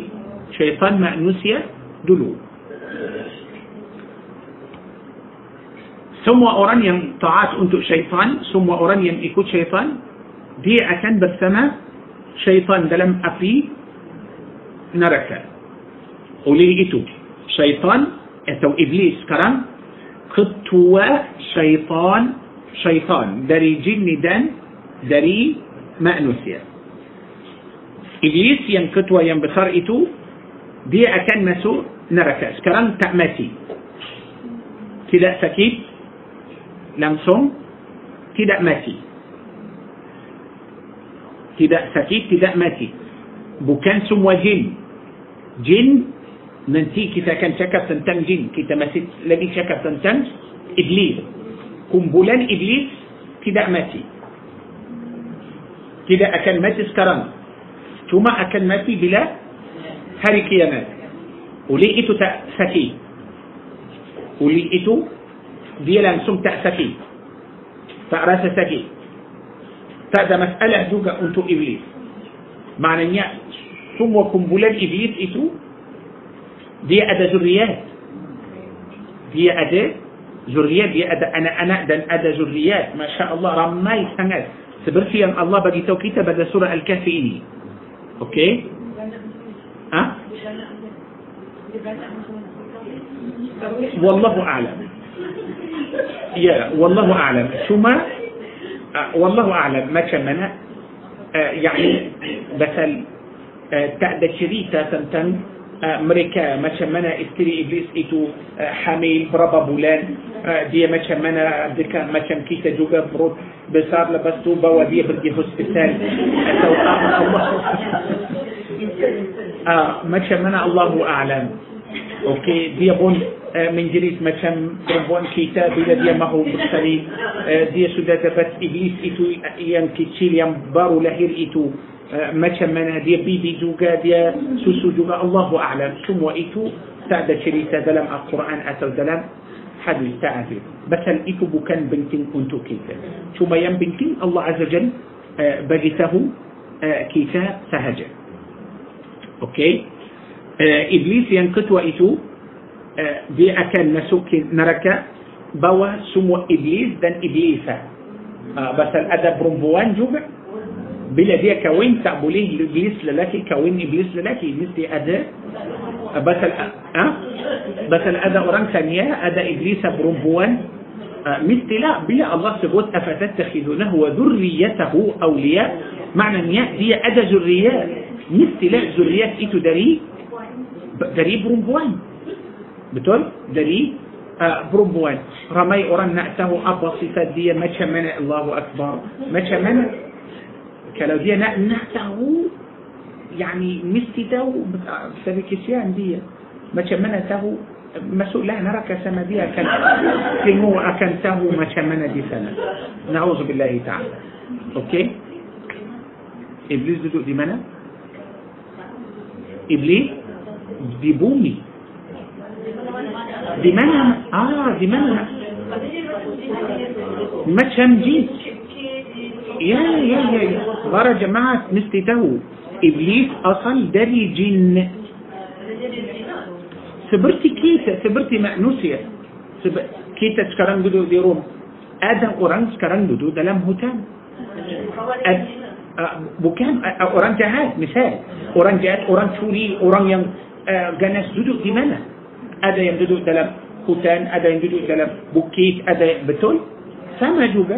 شيطان ما نسي دلو. ثم أوران طاعات طاعت أنت شيطان ثم أوران ين شيطان. دي أكن بسما شيطان دلم أفي نركا قولي إتو شيطان أتو إبليس كرم قطوة شيطان شيطان. دري جن دن دري مأنوسيا Yang ketua yang besar itu dia akan masuk neraka. Sekarang tak mati. Tidak sakit, langsung tidak mati tidak sakit tidak mati bukan semua jin jin nanti kita akan cakap tentang jin kita masih lagi cakap tentang iblis kumpulan iblis tidak mati tidak akan mati sekarang انتما اكلناكي بلا هاري كيانات وليئتو تأسكي وليئتو دي لانسوم تأسكي تأراس سكي. تأدى مسألة دوغا انتو إبليس. معنى نيا ثم وكم بولاد إبليس إتو دي أدى زريات دي أدى زريات دي أدى أنا أنا دن أدى زريات ما شاء الله رماي سنة أن الله بدي توكيتا بدا سورة الكافئين أوكي ها والله اعلم يا والله اعلم ثم والله اعلم ما كان يعني مثل تعدى شريطه تنتن uh, mereka macam mana isteri iblis itu uh, hamil berapa bulan uh, dia macam mana dekat macam kita juga perut besar lepas tu bawa dia pergi hospital atau Allah uh, macam mana Allahu a'lam Okey, dia pun uh, menjerit macam perempuan kita bila dia mahu bersalin. Uh, dia sudah dapat iblis itu yang kecil yang baru lahir itu. Uh, macam mana dia bibi juga, dia susu juga. Allahu A'lam. Semua itu tak ada cerita dalam Al-Quran atau dalam hadis tak ada. Pasal itu bukan penting untuk kita. Cuma yang penting Allah Azza Jal uh, bagi tahu uh, kita sahaja. Okey? uh, iblis yang ketua itu uh, dia akan masuk ke neraka bawah semua iblis dan iblisa uh, pasal ada perempuan juga بلا دي كوين تقبلين إبليس للاكي كوين إبليس للاكي. ابليس دي اداه بدل أه؟ بدل اداه أوران ثانية اداه إبليس برومبوان. أه، مثل لا بلا الله سبوت أفتتخذونه وذريته أولياء. معنى نياء دي اداه ذريات مثل لا ذريات إيتو داري داري برومبوان. بتقول؟ داري آه برومبوان. رمي أوران نأته أبا صفات دي ما الله أكبر. ما كلاوديا نحته يعني ميسي ده آه، سابيكيسيان عندي. ما شمنا ته ما سوء لا نرك سما دي أكل كلمه أكلته ما شمنا دي سنة. نعوذ بالله تعالى. أوكي؟ إبليس دي دي منا؟ إبليس دي بومي. دي منا آه دي منا. ما شم يا يا يا غرى جماعة مستي تهو Iblis asal dari jin. Seperti kita seperti manusia. Sep... kita sekarang duduk di rumah. Ada orang sekarang duduk dalam hutan ad... orang jahat misal. Orang jahat orang pencuri orang yang ganas duduk di mana ada yang duduk dalam hutan ada yang duduk dalam bukit ada betul. Sama juga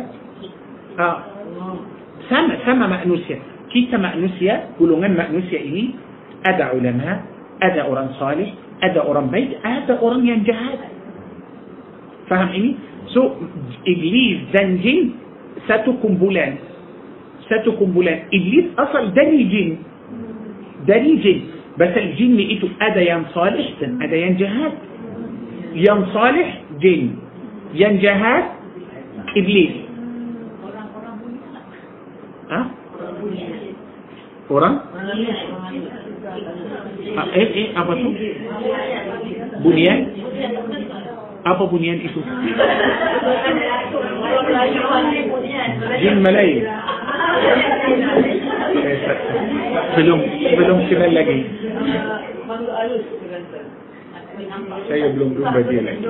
آه. Sama sama manusia. Kita manusia, golongan manusia ini ada ulama, ada orang salih, ada orang baik, ada orang yang jahat. Faham ini? So, iblis dan jin satu kumpulan. Satu kumpulan. Iblis asal dari jin. Dari jin. بس الجن itu ada yang salih dan ada yang jahat yang salih jin yang jahat iblis ha? orang? Ah, eh eh apa tu? Bunian apa bunian itu? Jin malaik belum belum kenal lagi. Saya belum jumpa dia lagi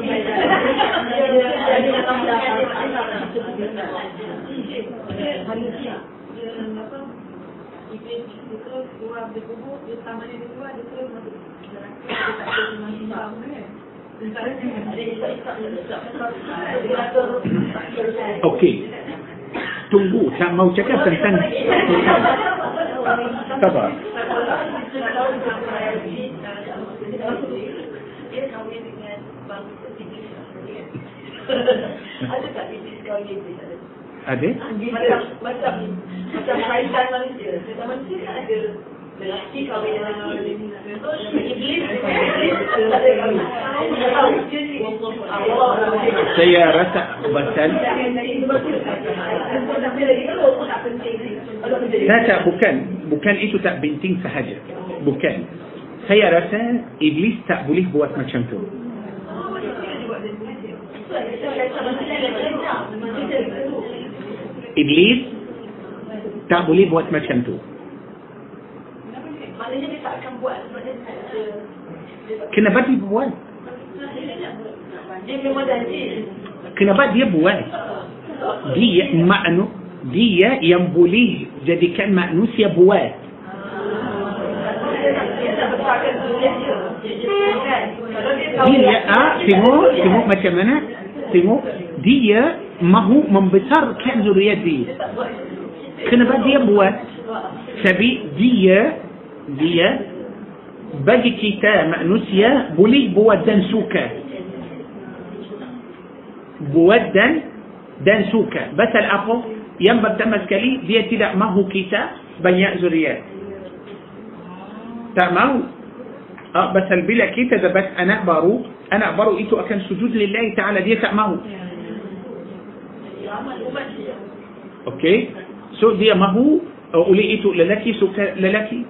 Okey. Tunggu, tak mau cakap tentang Sabar. Ada tak bibis kahwin Ada? Macam macam macam kaitan manusia. Macam manusia kan ada pasal Tak tak bukan bukan itu tak penting sahaja bukan saya rasa iblis tak boleh buat macam tu iblis tak boleh buat macam tu buat dia memang janji kenapa dia buat dia maknu dia yang boleh jadikan manusia buat dia ah tengok tengok macam mana tengok dia mahu membesarkan zuriat dia kenapa dia buat tapi dia dia باجي كيتا مأنوسيا بولي بودان سوكا. بودان دان سوكا. بس الأخو ينبى تمس كلي دي تلا ما هو كيتا بنيا زريات تمام آه بس البلا كيتا ده بس أنا بارو أنا بارو إيتو أكن سجود لله تعالى دي تا أوكي. سو دي ما هو. ولي إيتو للكي سوكا للكي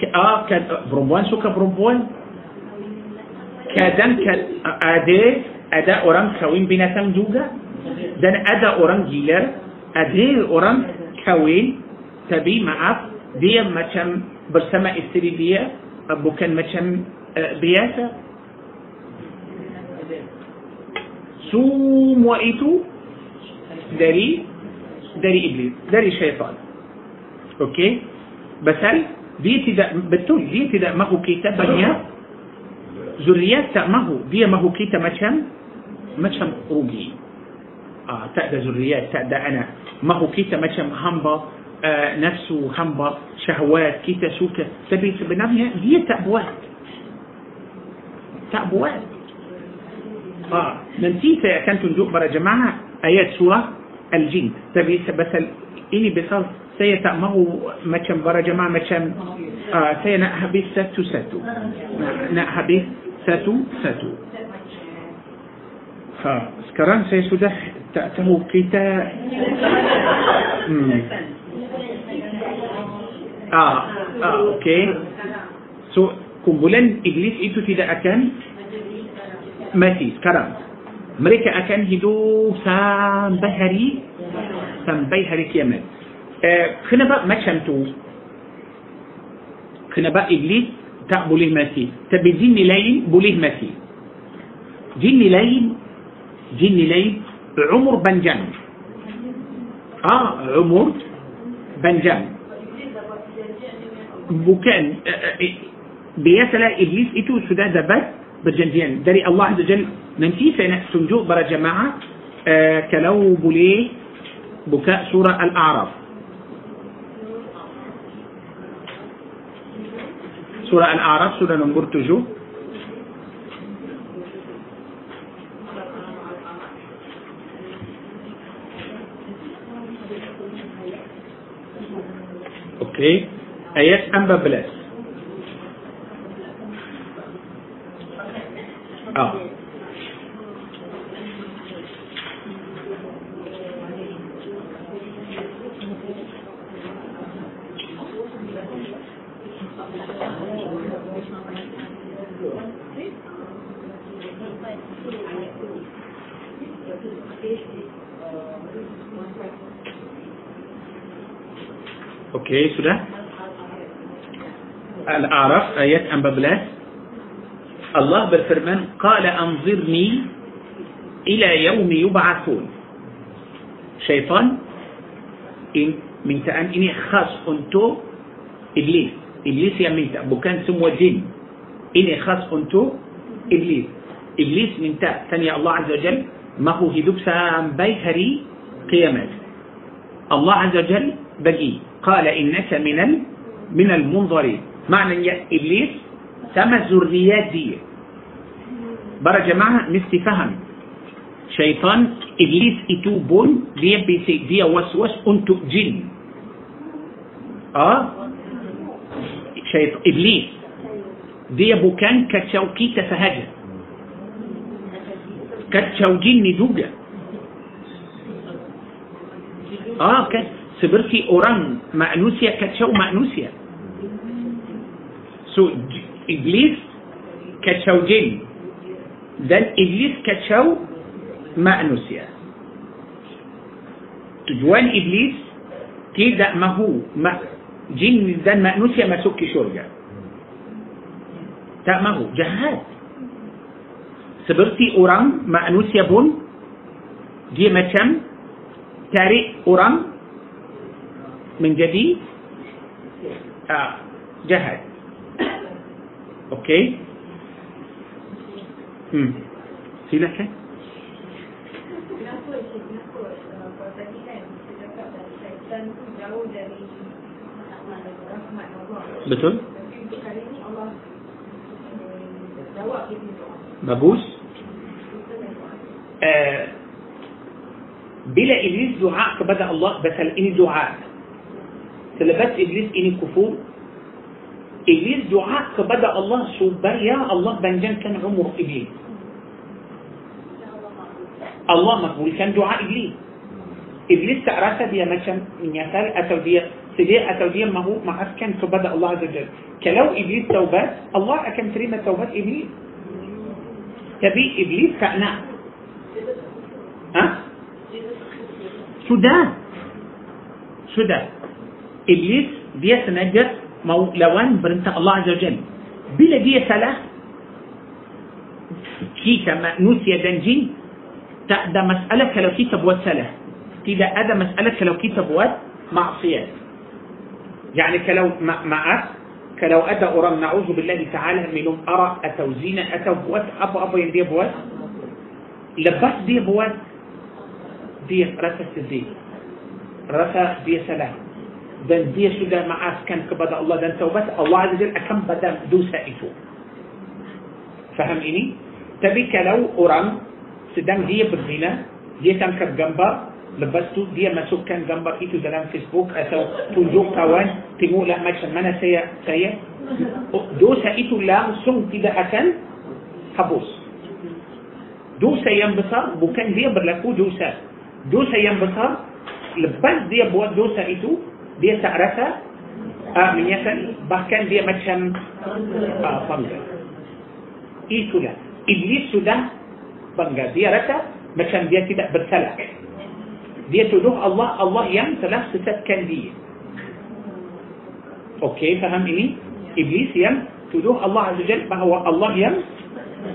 suka lelaki ah, kan, uh, perempuan suka perempuan kadang kan, uh, ada ada orang kawin binatang juga dan ada orang gila ada orang kawin tapi maaf dia macam bersama istri dia bukan macam uh, biasa semua itu dari dari iblis dia tidak betul dia tidak mahu kita banyak zuriat tak mahu dia mahu kita macam macam rugi آه تأدى ذريات تأدى أنا ما هو كيتا مثلا همبا آه نفسه همبا شهوات كيتا سوكا تبي sebenarnya dia tak buat tak buat آه nanti saya akan tunjuk para jemaah ayat surah Al-Jin tapi sebasal ini besar saya tak mahu macam para jemaah macam uh, saya nak habis satu-satu nak, nak habis satu-satu ha, sekarang saya sudah tak tahu kita hmm. ah, ah okey so kumpulan iblis itu tidak akan mati sekarang mereka akan hidup sampai hari sampai hari kiamat خنا بقى ما شمتو kerana Iblis tak boleh mati tapi jin lain boleh mati jin lain jin lain umur panjang ah umur panjang bukan bisalah Iblis itu sudah dapat perjanjian dari الله عز وجل nanti saya tunjuk para jemaah kalau boleh buka surah الأعراف سورة الأعراف سورة نمبر تجو أوكي آيات أم بلس آه. الأعراف آيات أم ببلاس الله بالفرمان قال أنظرني إلى يوم يبعثون. شيطان إن من تأن إني خاص أنتو إبليس. إبليس يا ميتا بكان سمو جن. إني خاص أنتو إبليس. إبليس من تأ تاني الله عز وجل ما هو هدوب سام بيهري قيامات. الله عز وجل بقي إيه؟ قال إنك من من المنظرين. معنى إبليس سما ذريات دي. برا جماعة فهم. شيطان إبليس إتوبون دي بيسي دي وسوس أنتو جن. آه؟ شيطان إبليس. دي بوكان كتشوكي تفهجة. كتشو جن دوجة آه كت seperti orang manusia kacau manusia. إبليس كتشاو جن. ذن إبليس كتشو مأنوسيا جوان إبليس تيدا ما هو ما جن ذن مأنوسيا ما سكي شرجة تا ما هو جهاد. سبرتي أوران مأنوسيا بون. دي مكان تاري أوران من جديد. آه جهاد. Hmm. Uh, tu jauh dari rahmat Allah. Betul? Um. Bagus. Uh, bila Iblis doa kepada Allah pasal ini doa. Selepas Iblis ini kufur, إبليس دعاء كبدا الله سوبا يا الله بنجان كان عمر إبليس الله مقبول كان دعاء لي إبليس تعرف دي ما كان من يسال أتو سدي أتو ما هو ما كان كبدا الله عز وجل كلو إبليس توبات الله أكن تريم توبات إبليس تبي إبليس كأنا ها شو ده شو ده إبليس بيتنجس مولوان برنت الله عز وجل. بلا دي سلا. Kita manusia jangan tak ada masalah kalau kita buat salah. Tidak ada masalah kalau kita buat maksiat. يعني kalau ma ma kalau ada haram. نعوذ بالله تعالى minum arak atau zina atau buat apa-apa yang dia buat lepas dia buat dia rasa terasa dia salah Dan dia sudah maafkan kepada Allah dan taubat, Allah Azza Jal akan badal dosa itu. Faham ini? Tapi kalau orang sedang dia berzina, dia tangkap gambar, lepas tu dia masukkan gambar itu dalam Facebook atau tunjuk kawan, tengoklah macam mana saya saya dosa itu langsung tidak akan habis. Dosa yang besar bukan dia berlaku dosa. Dosa yang besar lepas dia buat dosa itu dia tak rasa uh, menyesal bahkan dia macam uh, bangga. Itulah Iblis sudah bangga. Dia rasa macam dia tidak bersalah. Dia tuduh Allah, Allah yang telah sesatkan dia. Okey, faham ini? Iblis yang tuduh Allah Azza Jal bahawa Allah yang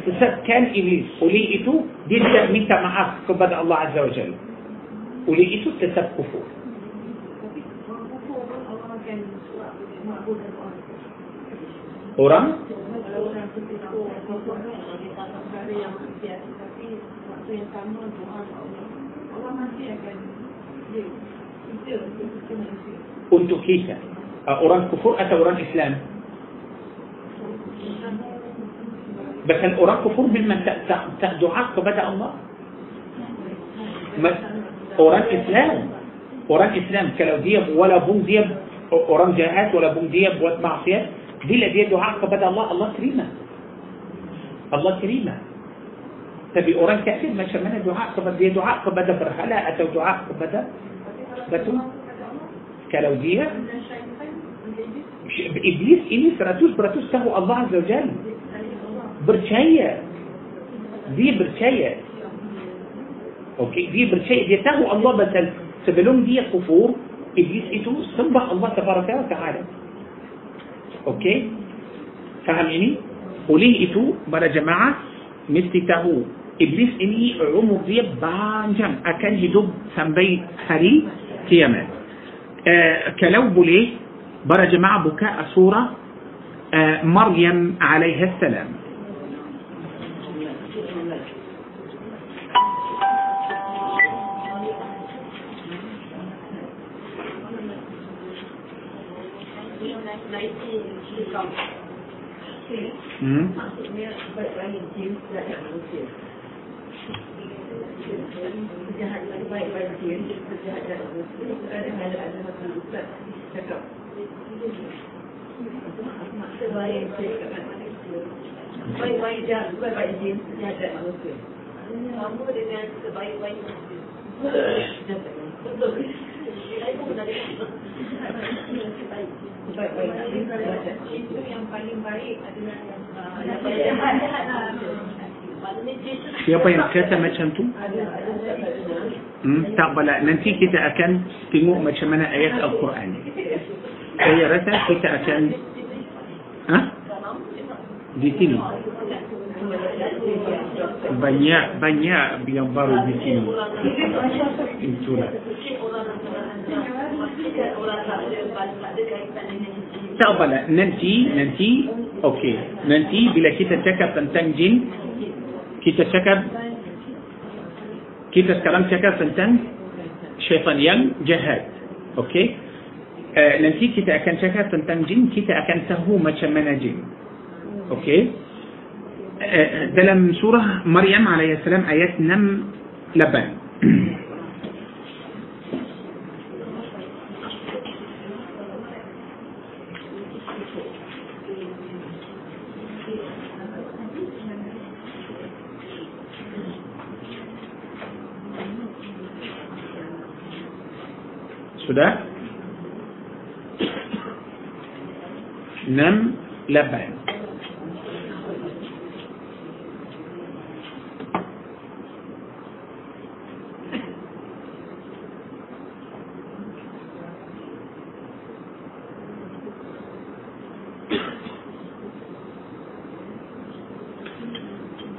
sesatkan Iblis. Oleh itu, dia tidak minta maaf kepada Allah Azza wa Jal. Oleh itu, tetap kufur. Tapi orang kufur pun Allah akan suap makbulkan doa. Orang Kalau orang tu kufur, kufur dia tak perkara yang maksiat tapi waktu yang sama doa ke Allah. Allah masih akan dia kita untuk kita. Uh, orang kufur atau orang Islam. Bahkan orang kufur memang tak, tak, tak doa kepada Allah. Orang Islam. Orang Islam kalau dia walaupun dia orang jahat walaupun dia buat maksiat, دي اللي دعاء قبل الله. الله كريمة. الله كريمة. تبي أوران كأسين ما شمنا الدعاء قبل دي دعاء قبل برهلا أتو دعاء قبل بتو كلو إبليس إني سراتوس براتوس تهو الله عز وجل. برشاية. Dia percaya. Okay dia percaya. Dia tahu الله بس. Sebelum dia kufur. Iblis itu sembah الله تبارك وتعالى. Okay فهمني وليه itu para jemaah mesti tahu Iblis ini umur dia jin. Akan hidup sampai hari kiamat ah kalau boleh para jemaah buka surah أه مريم عليها السلام Thank you. Salam. Hmm? Maksudnya baik-baik jin terhadap manusia. Jahat baik-baik jin terhadap manusia. Ada ada ada satu ustaz cakap. Maksud baik jin Baik-baik jahat, baik-baik jin terhadap manusia. Sama dengan sebaik-baik manusia. Betul. Baik-baik jin terhadap Itu yang paling baik adalah Siapa yang kata macam tu? Hmm, tak apa Nanti kita akan tengok macam mana ayat Al-Quran. Saya rasa kita akan... Ha? Di sini. banyak banyak yang baru di sini itulah tak apalah nanti nanti okey nanti bila kita cakap tentang jin kita cakap kita sekarang cakap tentang syaitan yang jahat okey uh, nanti kita akan cakap tentang jin kita akan tahu macam mana jin okey uh, dalam surah Maryam alaihissalam ayat 6 8 sudah enam lapan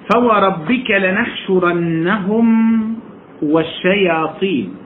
فوربك لنحشرنهم والشياطين.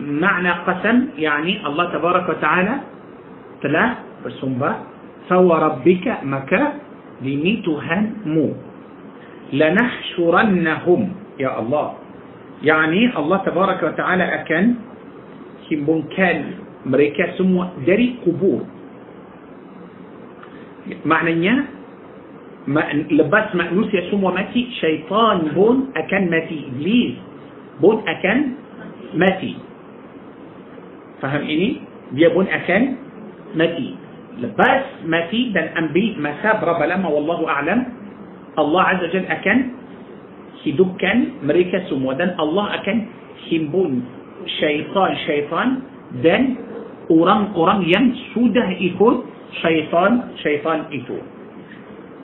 معنى قسم يعني الله تبارك وتعالى تلا بسنبا فوربك مكا لنيتهن مو. لنحشرنهم. يا الله. يعني الله تبارك وتعالى أكن كيمون كان مريكا سمو دري قبور. معنى ما لبس مأنوس يسمو ماتي شيطان بون أكن ماتي إبليس بون أكن ماتي faham ini? Dia pun akan mati. Lepas mati dan ambil masa berapa lama wallahu a'lam Allah azza jalla akan hidupkan mereka semua dan Allah akan himpun syaitan-syaitan dan orang-orang yang sudah ikut syaitan-syaitan itu.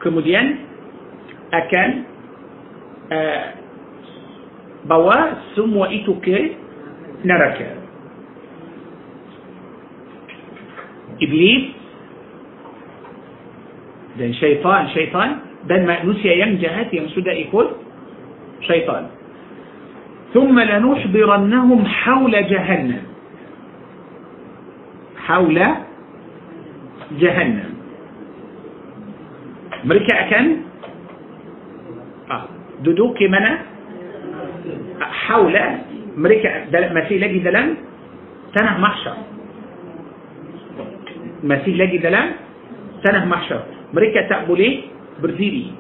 Kemudian akan uh, bawa semua itu ke neraka iblis dan syaitan syaitan dan manusia yang jahat yang sudah ikut syaitan ثم لنحضرنهم حول جهنم حول جهنم mereka akan ah, duduk ke mana haula mereka masih lagi dalam tanah mahsyar masih lagi dalam tanah mahsyar. Mereka tak boleh berdiri.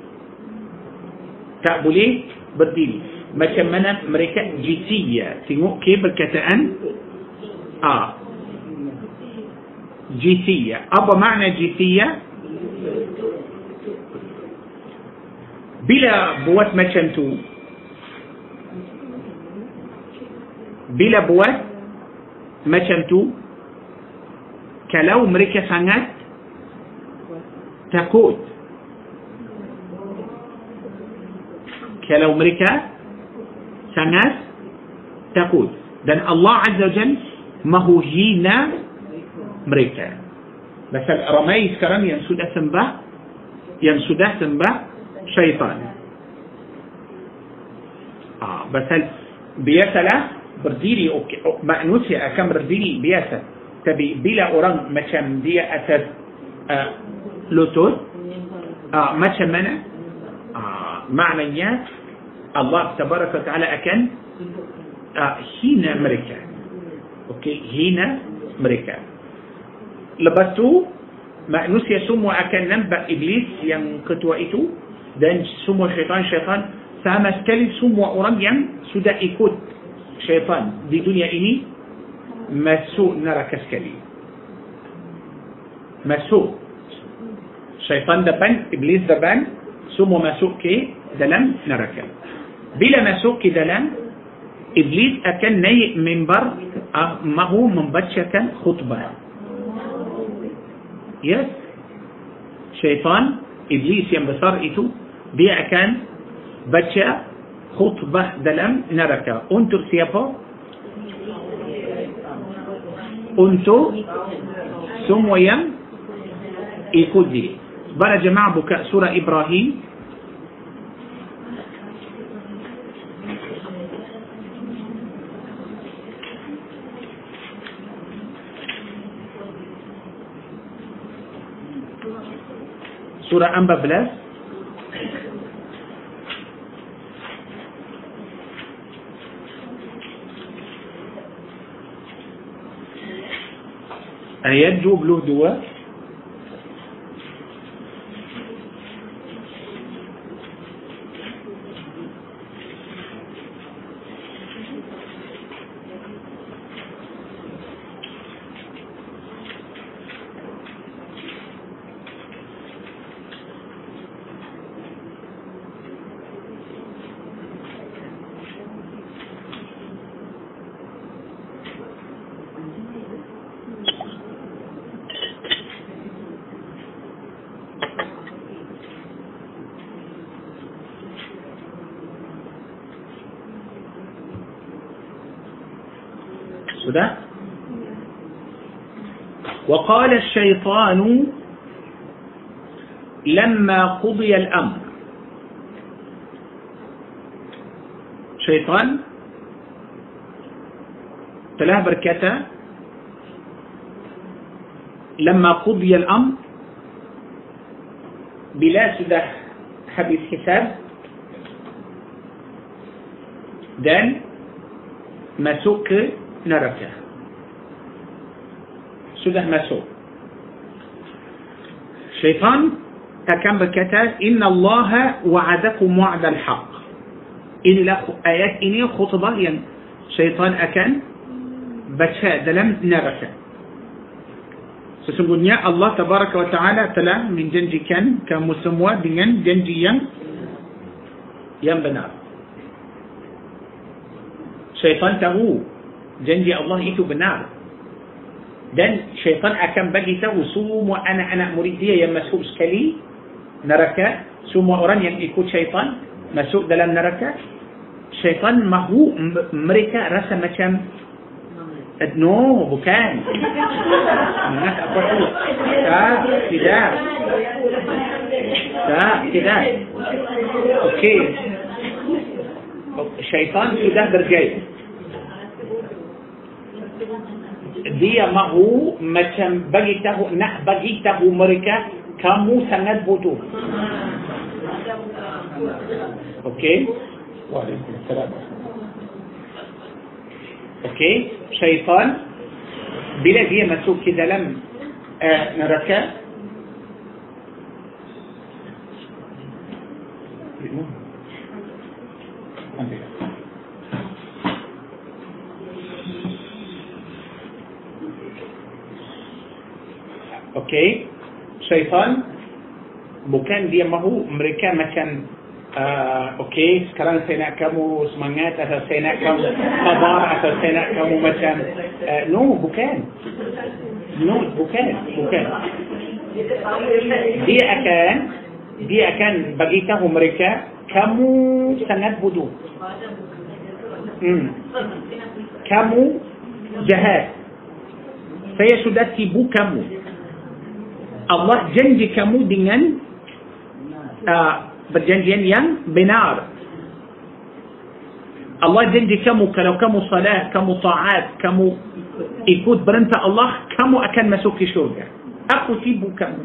Tak boleh berdiri. Macam mana mereka jitiyah. Tengok ke perkataan A. Jitiyah. Apa makna jitiyah? Bila buat macam tu, bila buat macam tu, kalau mereka sangat takut kalau mereka sangat takut dan Allah Azza Jal mahu hina mereka Pasal ramai sekarang yang sudah sembah yang sudah sembah syaitan ah, pasal biasalah berdiri manusia akan berdiri biasa tapi bila orang macam dia atas uh, lutut uh, macam mana uh, maknanya Allah tabaraka ta'ala akan uh, hina mereka okey hina mereka lepas tu manusia semua akan nampak iblis yang ketua itu dan semua syaitan-syaitan sama sekali semua orang yang sudah ikut syaitan di dunia ini مسوء نرى كسكلي. Masuk. Syaitan dah Iblis dah semua masuk ke? Dalam neraka bila masuk ke dalam Iblis akan naik mimbar mahu membacakan khutbah. Yes syaitan Iblis yang besar itu dia akan baca khutbah dalam neraka untuk siapa? أنتو ثم ويم إيكودي بلا جماعة بكاء. سورة إبراهيم. سورة 14 أن ينجو بلو دواء وقال الشيطان لما قضي الأمر. شيطان تلاه بركته. لما قضي الأمر بلا سده حبيب حساب. dan masuk ke sudah masuk syaitan akan berkata inna Allah wa'adakum wa'dal haq inilah ayat ini khutbah yang syaitan akan baca dalam neraka sesungguhnya Allah tabaraka wa ta'ala telah menjanjikan kamu semua dengan janji yang yang benar syaitan tahu janji Allah itu benar dan syaitan akan bagi tahu semua anak-anak murid dia yang masuk sekali neraka semua orang yang ikut syaitan masuk dalam neraka syaitan mahu mereka rasa macam no bukan Ingat apa tu tak tidak tak tidak okey syaitan sudah berjaya dia mahu macam bagi tahu nak bagi tahu mereka kamu sangat bodoh. Okey. Waalaikumsalam. Okey, syaitan bila dia masuk ke dalam uh, neraka Okey. Syaitan bukan dia mahu mereka macam uh, okey sekarang saya nak kamu semangat atau saya nak kamu sabar atau saya nak kamu macam uh, no bukan. No bukan, bukan. Dia akan dia akan bagi tahu mereka kamu sangat bodoh. Hmm. Kamu jahat. Saya sudah tibu kamu. Allah janji kamu dengan uh, perjanjian yang benar. Allah janji kamu kalau kamu salat, kamu taat, kamu ikut perintah Allah, kamu akan masuk ke syurga. Aku tibu kamu.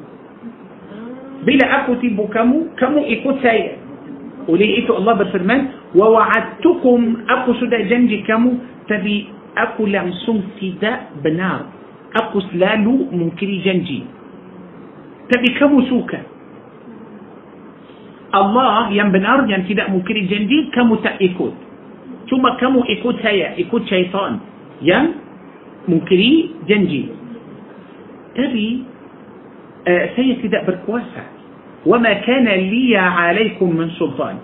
Bila aku tibu kamu, kamu ikut saya. Oleh itu Allah berfirman, wa'adtukum, aku sudah janji kamu, tapi aku langsung tidak benar. Aku selalu mungkiri janji. Tapi kamu suka Allah yang benar yang tidak mungkiri janji kamu tak ikut cuma kamu ikut saya ikut syaitan yang mungkiri janji tapi uh, saya tidak berkuasa وما كان لي عليكم من سلطان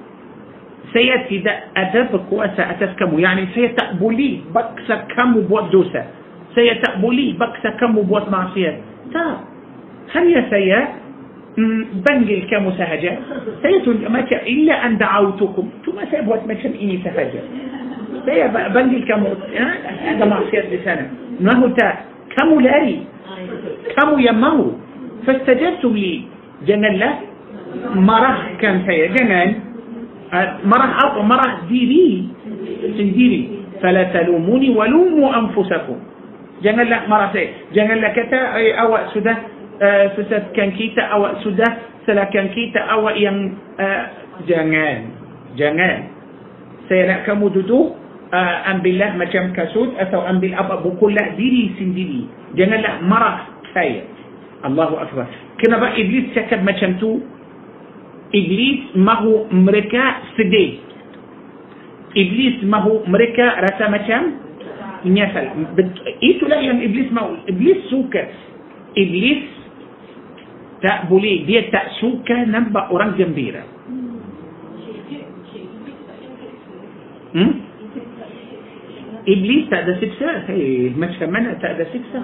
saya tidak ada berkuasa atas kamu. Yani saya tak boleh baksa kamu buat dosa. Saya tak boleh baksa kamu buat maksiat. Tak. هل يسيا بنجل كم سهجة سيتون ما إلا أن دعوتكم. ثم سيبوا تمشن إني سهجة سيا بنجل كم هذا معصية لسانة ما هو تا؟ كم لاري؟ كم يمه؟ فاستجبت لي. جنلة مرح كان سيا. جنان مرح أو مرح ديري. سنديري فلا تلوموني ولوموا أنفسكم. جنلة مرح سيا. جنلة كتا أو سودة uh, sesatkan kita awak sudah salahkan kita awak yang uh, jangan jangan saya nak kamu duduk uh, ambillah macam kasut atau ambil apa bukulah diri sendiri janganlah marah saya Allahu Akbar kenapa iblis cakap macam tu Iblis mahu mereka sedih. Iblis mahu mereka rasa macam menyesal. Itulah yang Iblis mahu. Iblis suka. Iblis tak boleh. Dia tak suka nampak orang gembira. Hmm? Iblis tak ada siksa. Hey, macam mana tak ada siksa?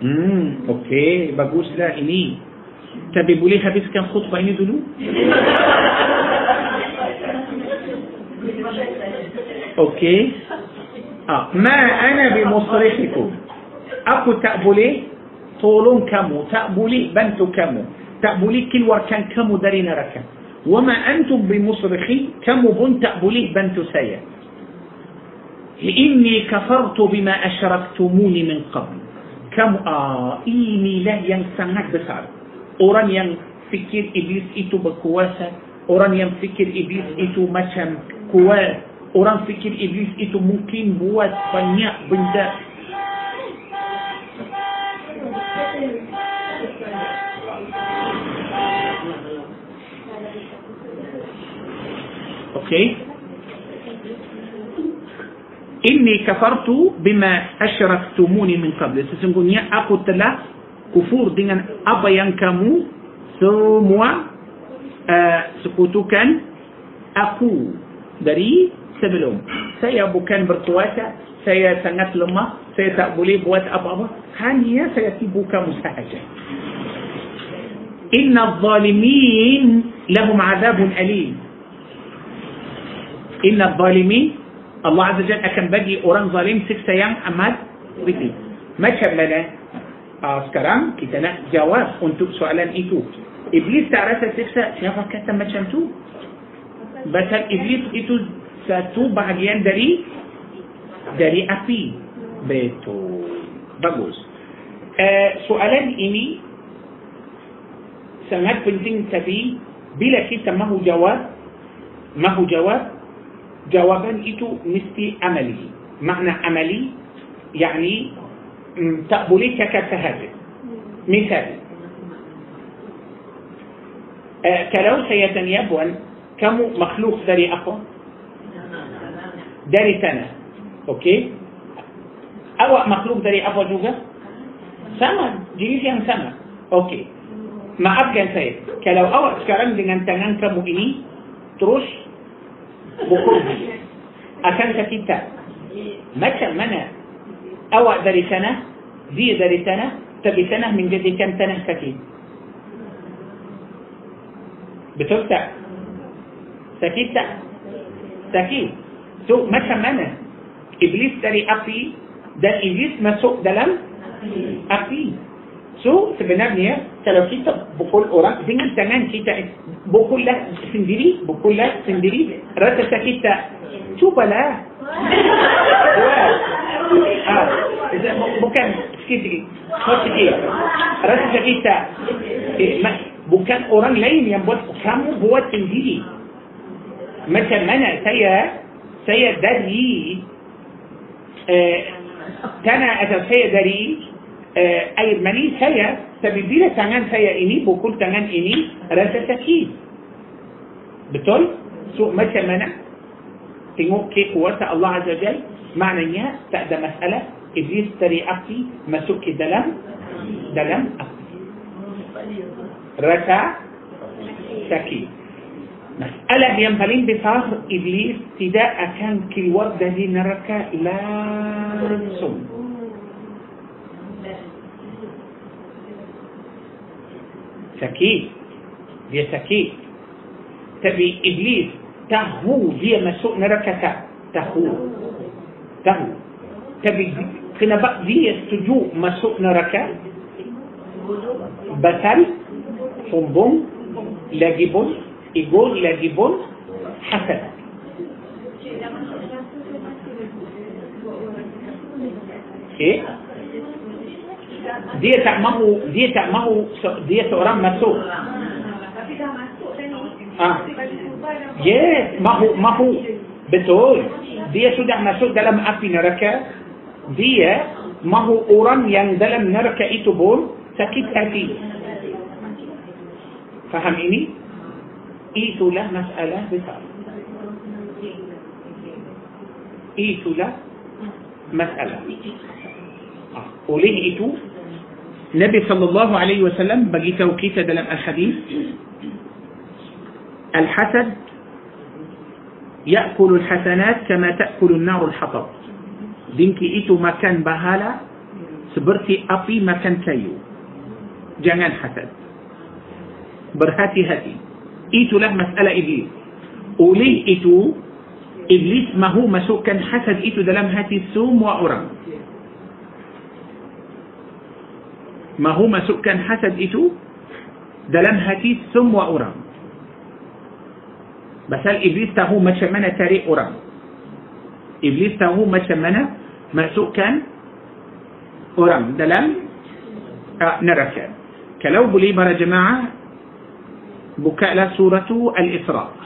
Hmm, okey, baguslah ini. Tapi boleh habiskan khutbah ini dulu? Okey. Ah, ma ana bi musrihikum. Aku tak boleh tolong kamu, tak boleh bantu kamu, tak boleh keluarkan kamu dari neraka. وما أنتم بمصرخي كم بن تأبليه بنت سيا إني كفرت بما أشركتموني من قبل كم آه إني لا ينسنك بسعر orang yang fikir iblis itu berkuasa, orang yang fikir iblis itu macam kuat, orang fikir iblis itu mungkin buat banyak benda. أوكي إني كفرت بما أشركتموني من قبل. سيسنغونيا اقو تلا كفور دينا ابا ينكمو ثموا سقوتو كان اقو دري سبلوم سيا بوكان برقواتا سيا سنت لما سيا تقبلي بوات ابا ابا هانيا سيا تيبوكا مساعدة ان الظالمين لهم عذاب اليم Inna zalimin Allah Azza Jalla akan bagi orang zalim siksa yang amat pedih. Macam mana? uh, sekarang kita nak jawab untuk soalan itu. Iblis tak rasa siksa. Siapa kata macam tu? Pasal iblis itu satu bahagian dari dari api. Betul. Bagus. Uh, soalan ini sangat penting tapi bila kita mahu jawab mahu jawab جوابا إتو نسبي عملي. معنى عملي يعني تقبلي كفهد. مثال. أه، كلو سيدن يبون كم مخلوق داري أقوى؟ داري سنة. أوكي. أو مخلوق داري أقوى جوجة؟ سنة. جيليش يعني سنة. أوكي. ما أبقى سيد كلو أو سكرم دينا تنان كمو إني تروش. Pukul akan sakit tak? Macam mana awak dari sana, dia dari sana, tapi tanah menjadikan tanah sakit. Betul tak? Sakit tak? Sakit. So, macam mana? Iblis dari api dan iblis masuk dalam So, sebenarnya, kalau kita pukul orang dengan tangan kita, pukullah sendiri, pukullah sendiri, rasa sakit tak? Cubalah. ah, bukan sikit-sikit. Oh, sikit. Rasa sakit tak? Eh, bukan orang lain yang buat, kamu buat sendiri. Macam mana saya, saya dari eh, tanah atau saya dari eh, air mani saya, tapi bila tangan saya ini, pukul tangan ini, rasa sakit. Betul? So, macam mana? Tengok ke kuasa Allah Azza Jalla maknanya tak ada masalah iblis dari api masuk ke dalam dalam api rasa sakit Masalah yang paling besar iblis tidak akan keluar dari neraka langsung. تكيد بيا تكيد تبي إبليس تهو بيا مسوء نركتا تهو. تهو. تبي كنا بقى بيا سجو مسوء نركا بطل صنبون لاجبون إيجون لاجبون حسد. إيه؟ Mahu dia seorang masuk. Tapi dah masuk tadi. Ah. Tapi bagi kubah dah Yes, mahu mahu betul. Dia sudah masuk dalam api neraka. Dia mahu orang yang dalam neraka itu pun sakit hati. Faham ini? Itulah masalah besar. Itulah masalah. Ah, oleh itu, Nabi sallallahu alaihi wasallam bagi tahu kita dalam al-hadis الحسد يأكل الحسنات كما تأكل النار الحطب Dengki itu makan bahala seperti api makan kayu. Jangan hasad. Berhati-hati. Itulah masalah iblis. Oleh itu, iblis mahu masukkan hasad itu dalam hati semua orang. ما هو هما كان حسد إتو؟ دلم هاتي سم وأورام. بس الإبليس تهو ما شمنا تري أورام؟ إبليس تهو ما شمنا ما سكن أورام دلم آه، نركا كلو بلي مرة جماعة بكاء لا سورة الإسراف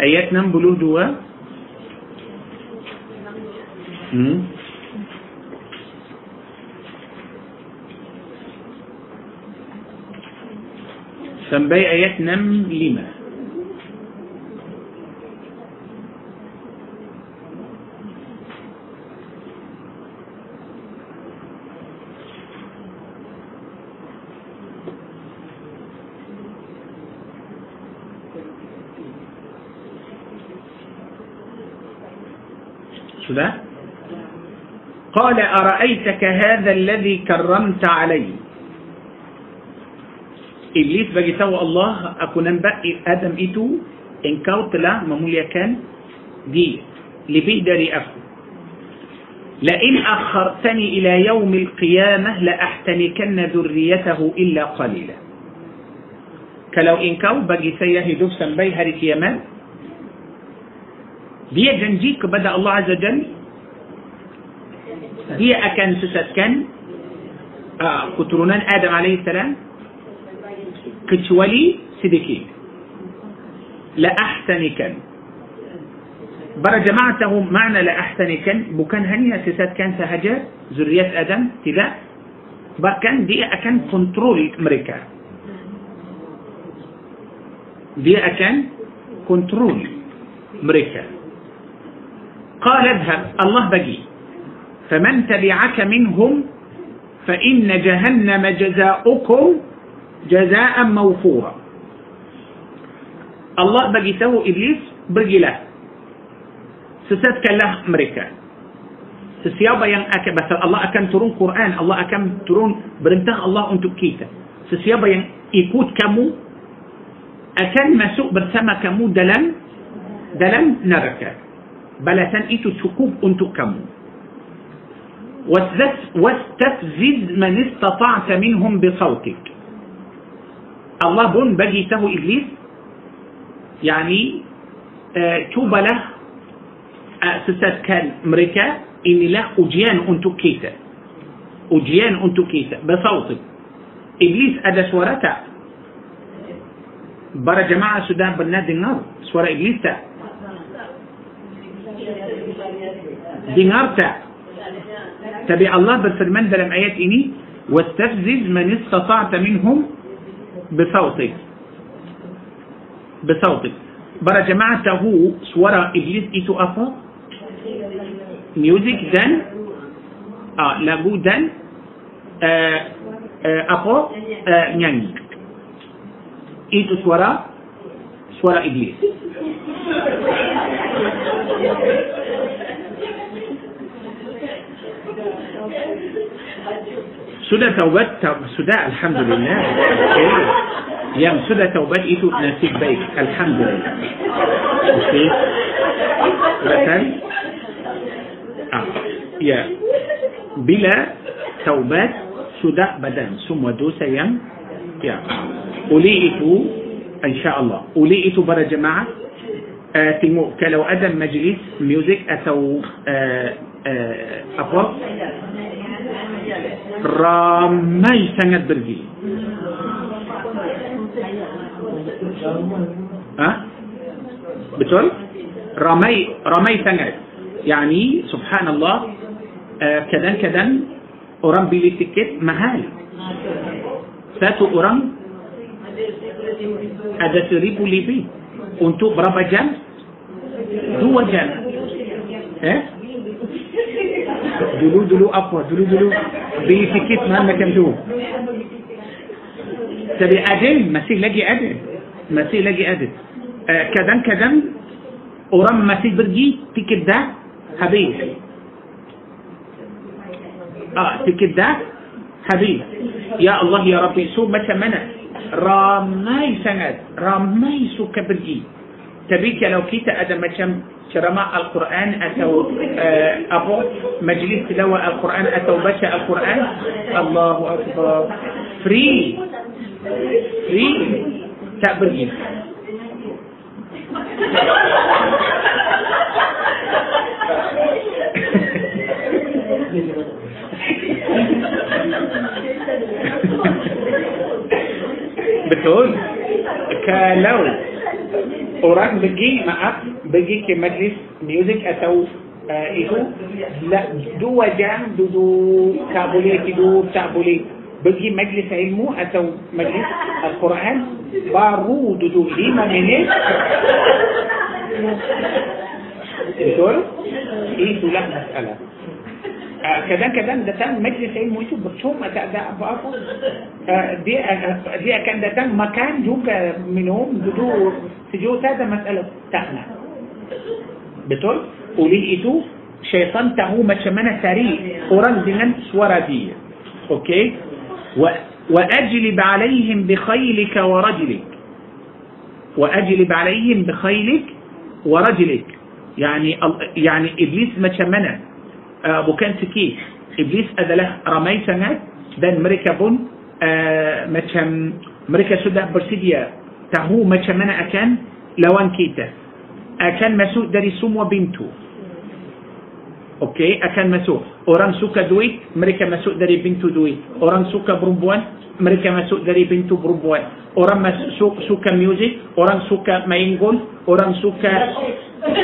آيات نام بلو دوا. سنبي آيات نام لما sebab قال أرأيتك هذا الذي كرمت عليه Iblis bagi tahu Allah kenapa Adam itu Engkau telah memuliakan dia lebih dari aku لئن أخرتني إلى يوم القيامة لأحتنكن ذريته إلا قليلا. kalau Engkau bagi saya hidup sampai hari kiamat dia janji kepada Allah Azza Jalla dia akan sesatkan uh, keturunan Adam alaihissalam kecuali sedikit ahtanikan para jemaah tahu makna la ahtanikan bukan hanya sesatkan sahaja zuriat Adam tidak bahkan dia akan kontrol mereka dia akan kontrol mereka قال اذهب الله بقي. فمن تبعك منهم فإن جهنم جزاؤكم جزاء موفورا. الله بقي سوى إبليس بقي له. سسدك له أمريكا. سسيابا ين بس الله أكن ترون قرآن الله أكن ترون perintah Allah untuk kita. Sesiapa yang ikut kamu akan masuk bersama kamu dalam dalam neraka. Balasan itu cukup untuk kamu واستفزز من استطعت منهم بصوتك. Allah pun bagi tahu Iblis يعني ah cubalah ah kan mereka إن له أجيان أنتو كيتا. أجيان أنتو كيتا بصوتك. إبليس أدى سورتا برا جماعة سودان بنا دينار سورة دينارتا تبع الله بسلمان ده لم آيات إني واستفزز من استطعت منهم بصوتك. بصوتك. Para jemaah tahu suara إبليس itu apa muzik dan ah lagu dan ah ah apa ah nyanyi itu suara suara إبليس. Sudah taubat sudah alhamdulillah okay. yang sudah taubat itu nasib baik alhamdulillah okay. ah. ya bila taubat sudah badan semua dosa yang ya oleh itu insyaallah oleh itu para jemaah تيمور كلو آدم مجلس ميوزك أتو آه، آه، ابو رامي سنت برجي. ها؟ بتقول؟ رامي رامي سنت يعني سبحان الله كدن آه، كدن أورام بيلي تيكيت مهال. ساتو أورام. ادسريبو ليبي. Untuk berapa jam? Dua jam. Eh? dulu-dulu apa dulu-dulu beli tiket mahal macam tu tapi ada masih lagi ada masih lagi ada uh, kadang-kadang orang masih pergi tiket dah habis ah tiket dah habis ya Allah ya Rabbi so macam mana ramai sangat ramai suka pergi tapi kalau kita ada macam ceramah Al-Quran atau uh, apa majlis tilawah Al-Quran atau baca Al-Quran Allahu Akbar free free tak pergi betul kalau orang pergi maaf pergi ke majlis muzik atau uh, itu la, dua jam duduk tak boleh tidur tak boleh pergi majlis ilmu atau majlis Al-Quran baru duduk lima minit betul itulah masalah كذا كذا ده تم مجلس علم ويتوب بتوم ده ابقى دي آه، آه، دي كان ده تم مكان جوجا آه، منهم بدور في جو ده مسألة تحنا بتقول قولي ايتو شيطان تهو ما شمنا سريع قران دينان سورة دي أوكي؟ وأجلب عليهم بخيلك ورجلك. وأجلب عليهم بخيلك ورجلك. يعني يعني إبليس ما شمنا uh, bukan sikit iblis adalah ramai sangat dan mereka pun uh, macam mereka sudah bersedia tahu macam mana akan lawan kita akan masuk dari semua pintu Okey, akan masuk. Orang suka duit, mereka masuk dari pintu duit. Orang suka perempuan, mereka masuk dari pintu perempuan. Orang masuk suka muzik, orang suka main golf, orang suka uh.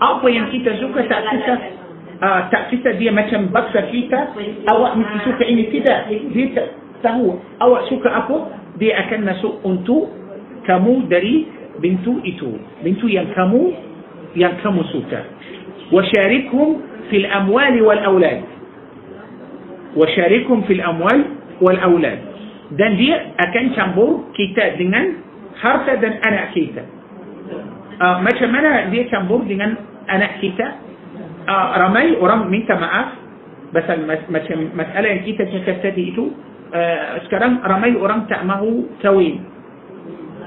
Apa yang kita suka tak suka uh, tak kita dia macam baksa kita awak mesti suka ini tidak dia tak tahu awak suka apa dia akan masuk untuk kamu dari bintu itu bintu yang kamu yang kamu suka وشاركهم في الأموال والأولاد وشاركهم في الأموال والأولاد dan dia akan campur kita dengan harta dan anak kita uh, macam mana dia campur dengan anak kita uh, ramai orang minta maaf pasal mas, macam masalah yang kita cakap tadi itu uh, sekarang ramai orang tak mahu kahwin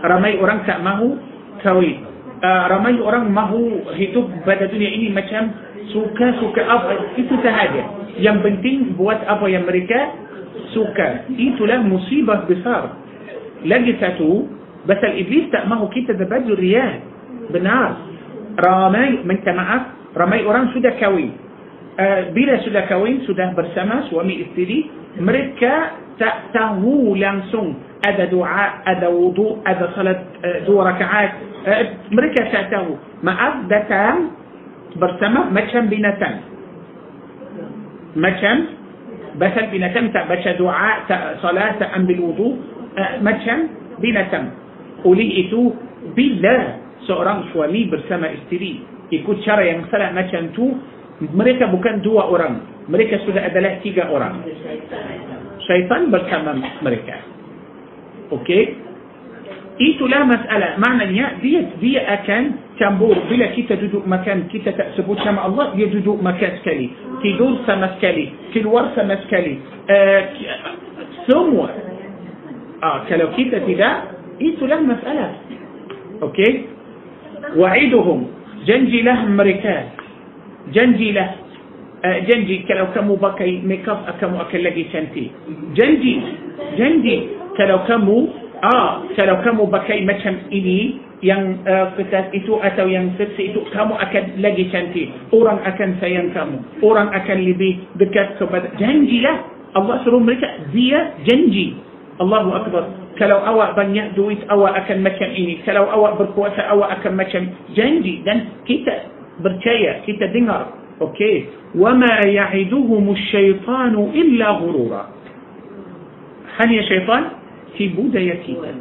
ramai orang tak mahu kahwin uh, ramai orang mahu hidup pada dunia ini macam suka-suka apa itu sahaja. Yang penting buat apa yang mereka suka. Itulah musibah besar. Lagi satu pasal iblis tak mahu kita dapat riyad benar. Ramai minta maaf ramai orang sudah kahwin bila sudah kahwin sudah bersama suami isteri mereka tak tahu langsung ada doa ada wudu ada salat uh, dua rakaat uh, mereka tak tahu maaf datang bersama macam binatang macam basal binatang tak baca doa tak salat tak ambil wudu uh, macam binatang oleh itu bila seorang suami bersama isteri ikut cara yang salah macam tu mereka bukan dua orang. Mereka sudah adalah tiga orang. Syaitan bersama mereka. Okey itulah masalah. Maknanya dia dia akan campur. Bila kita duduk makan kita tak sebut nama Allah dia duduk makan sekali. Tidur sama sekali. Keluar sama sekali. Uh, semua. Ah, kalau kita tidak itulah masalah. Okey wa'iduhum janjilah mereka janjilah uh, janji kalau kamu pakai makeup kamu akan lagi cantik. Janji janji kalau kamu ah kalau kamu pakai macam ini yang uh, itu atau yang seksi itu kamu akan lagi cantik. Orang akan sayang kamu. Orang akan lebih dekat kepada janjilah. Allah suruh mereka dia janji. Allahu Akbar. Kalau awak banyak duit awak akan macam ini. Kalau awak berkuasa awak akan macam janji. Dan kita percaya kita dengar okey wama ya'iduhum asyaitanu illa ghurura hanya syaitan tipu daya kita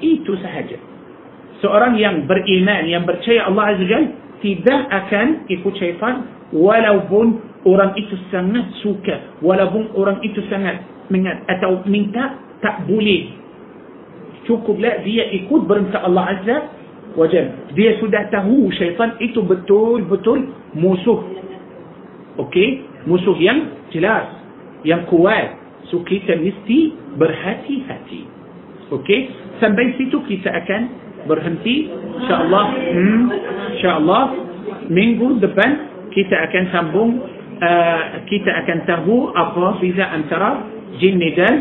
itu sahaja seorang yang beriman yang percaya Allah Azza Jal tidak akan ikut syaitan walaupun orang itu sangat suka walaupun orang itu sangat mengat atau minta tak boleh cukuplah dia ikut perintah Allah Azza wa Jal dia sudah tahu syaitan itu betul-betul musuh. Okey? Musuh yang jelas yang kuat. So kita mesti berhati-hati. Okey? Sampai situ kita akan berhenti. Insyaallah hmm, insyaallah minggu depan kita akan sambung uh, kita akan tahu apa beza antara jin dan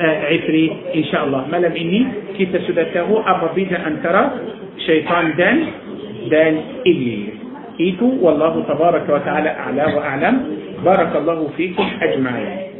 عفري إن شاء الله. ملم إني كيف سدته أبابيدا أن ترى شيطان دان دان إلي إيتو والله تبارك وتعالى أعلى وأعلم. بارك الله فيكم أجمعين.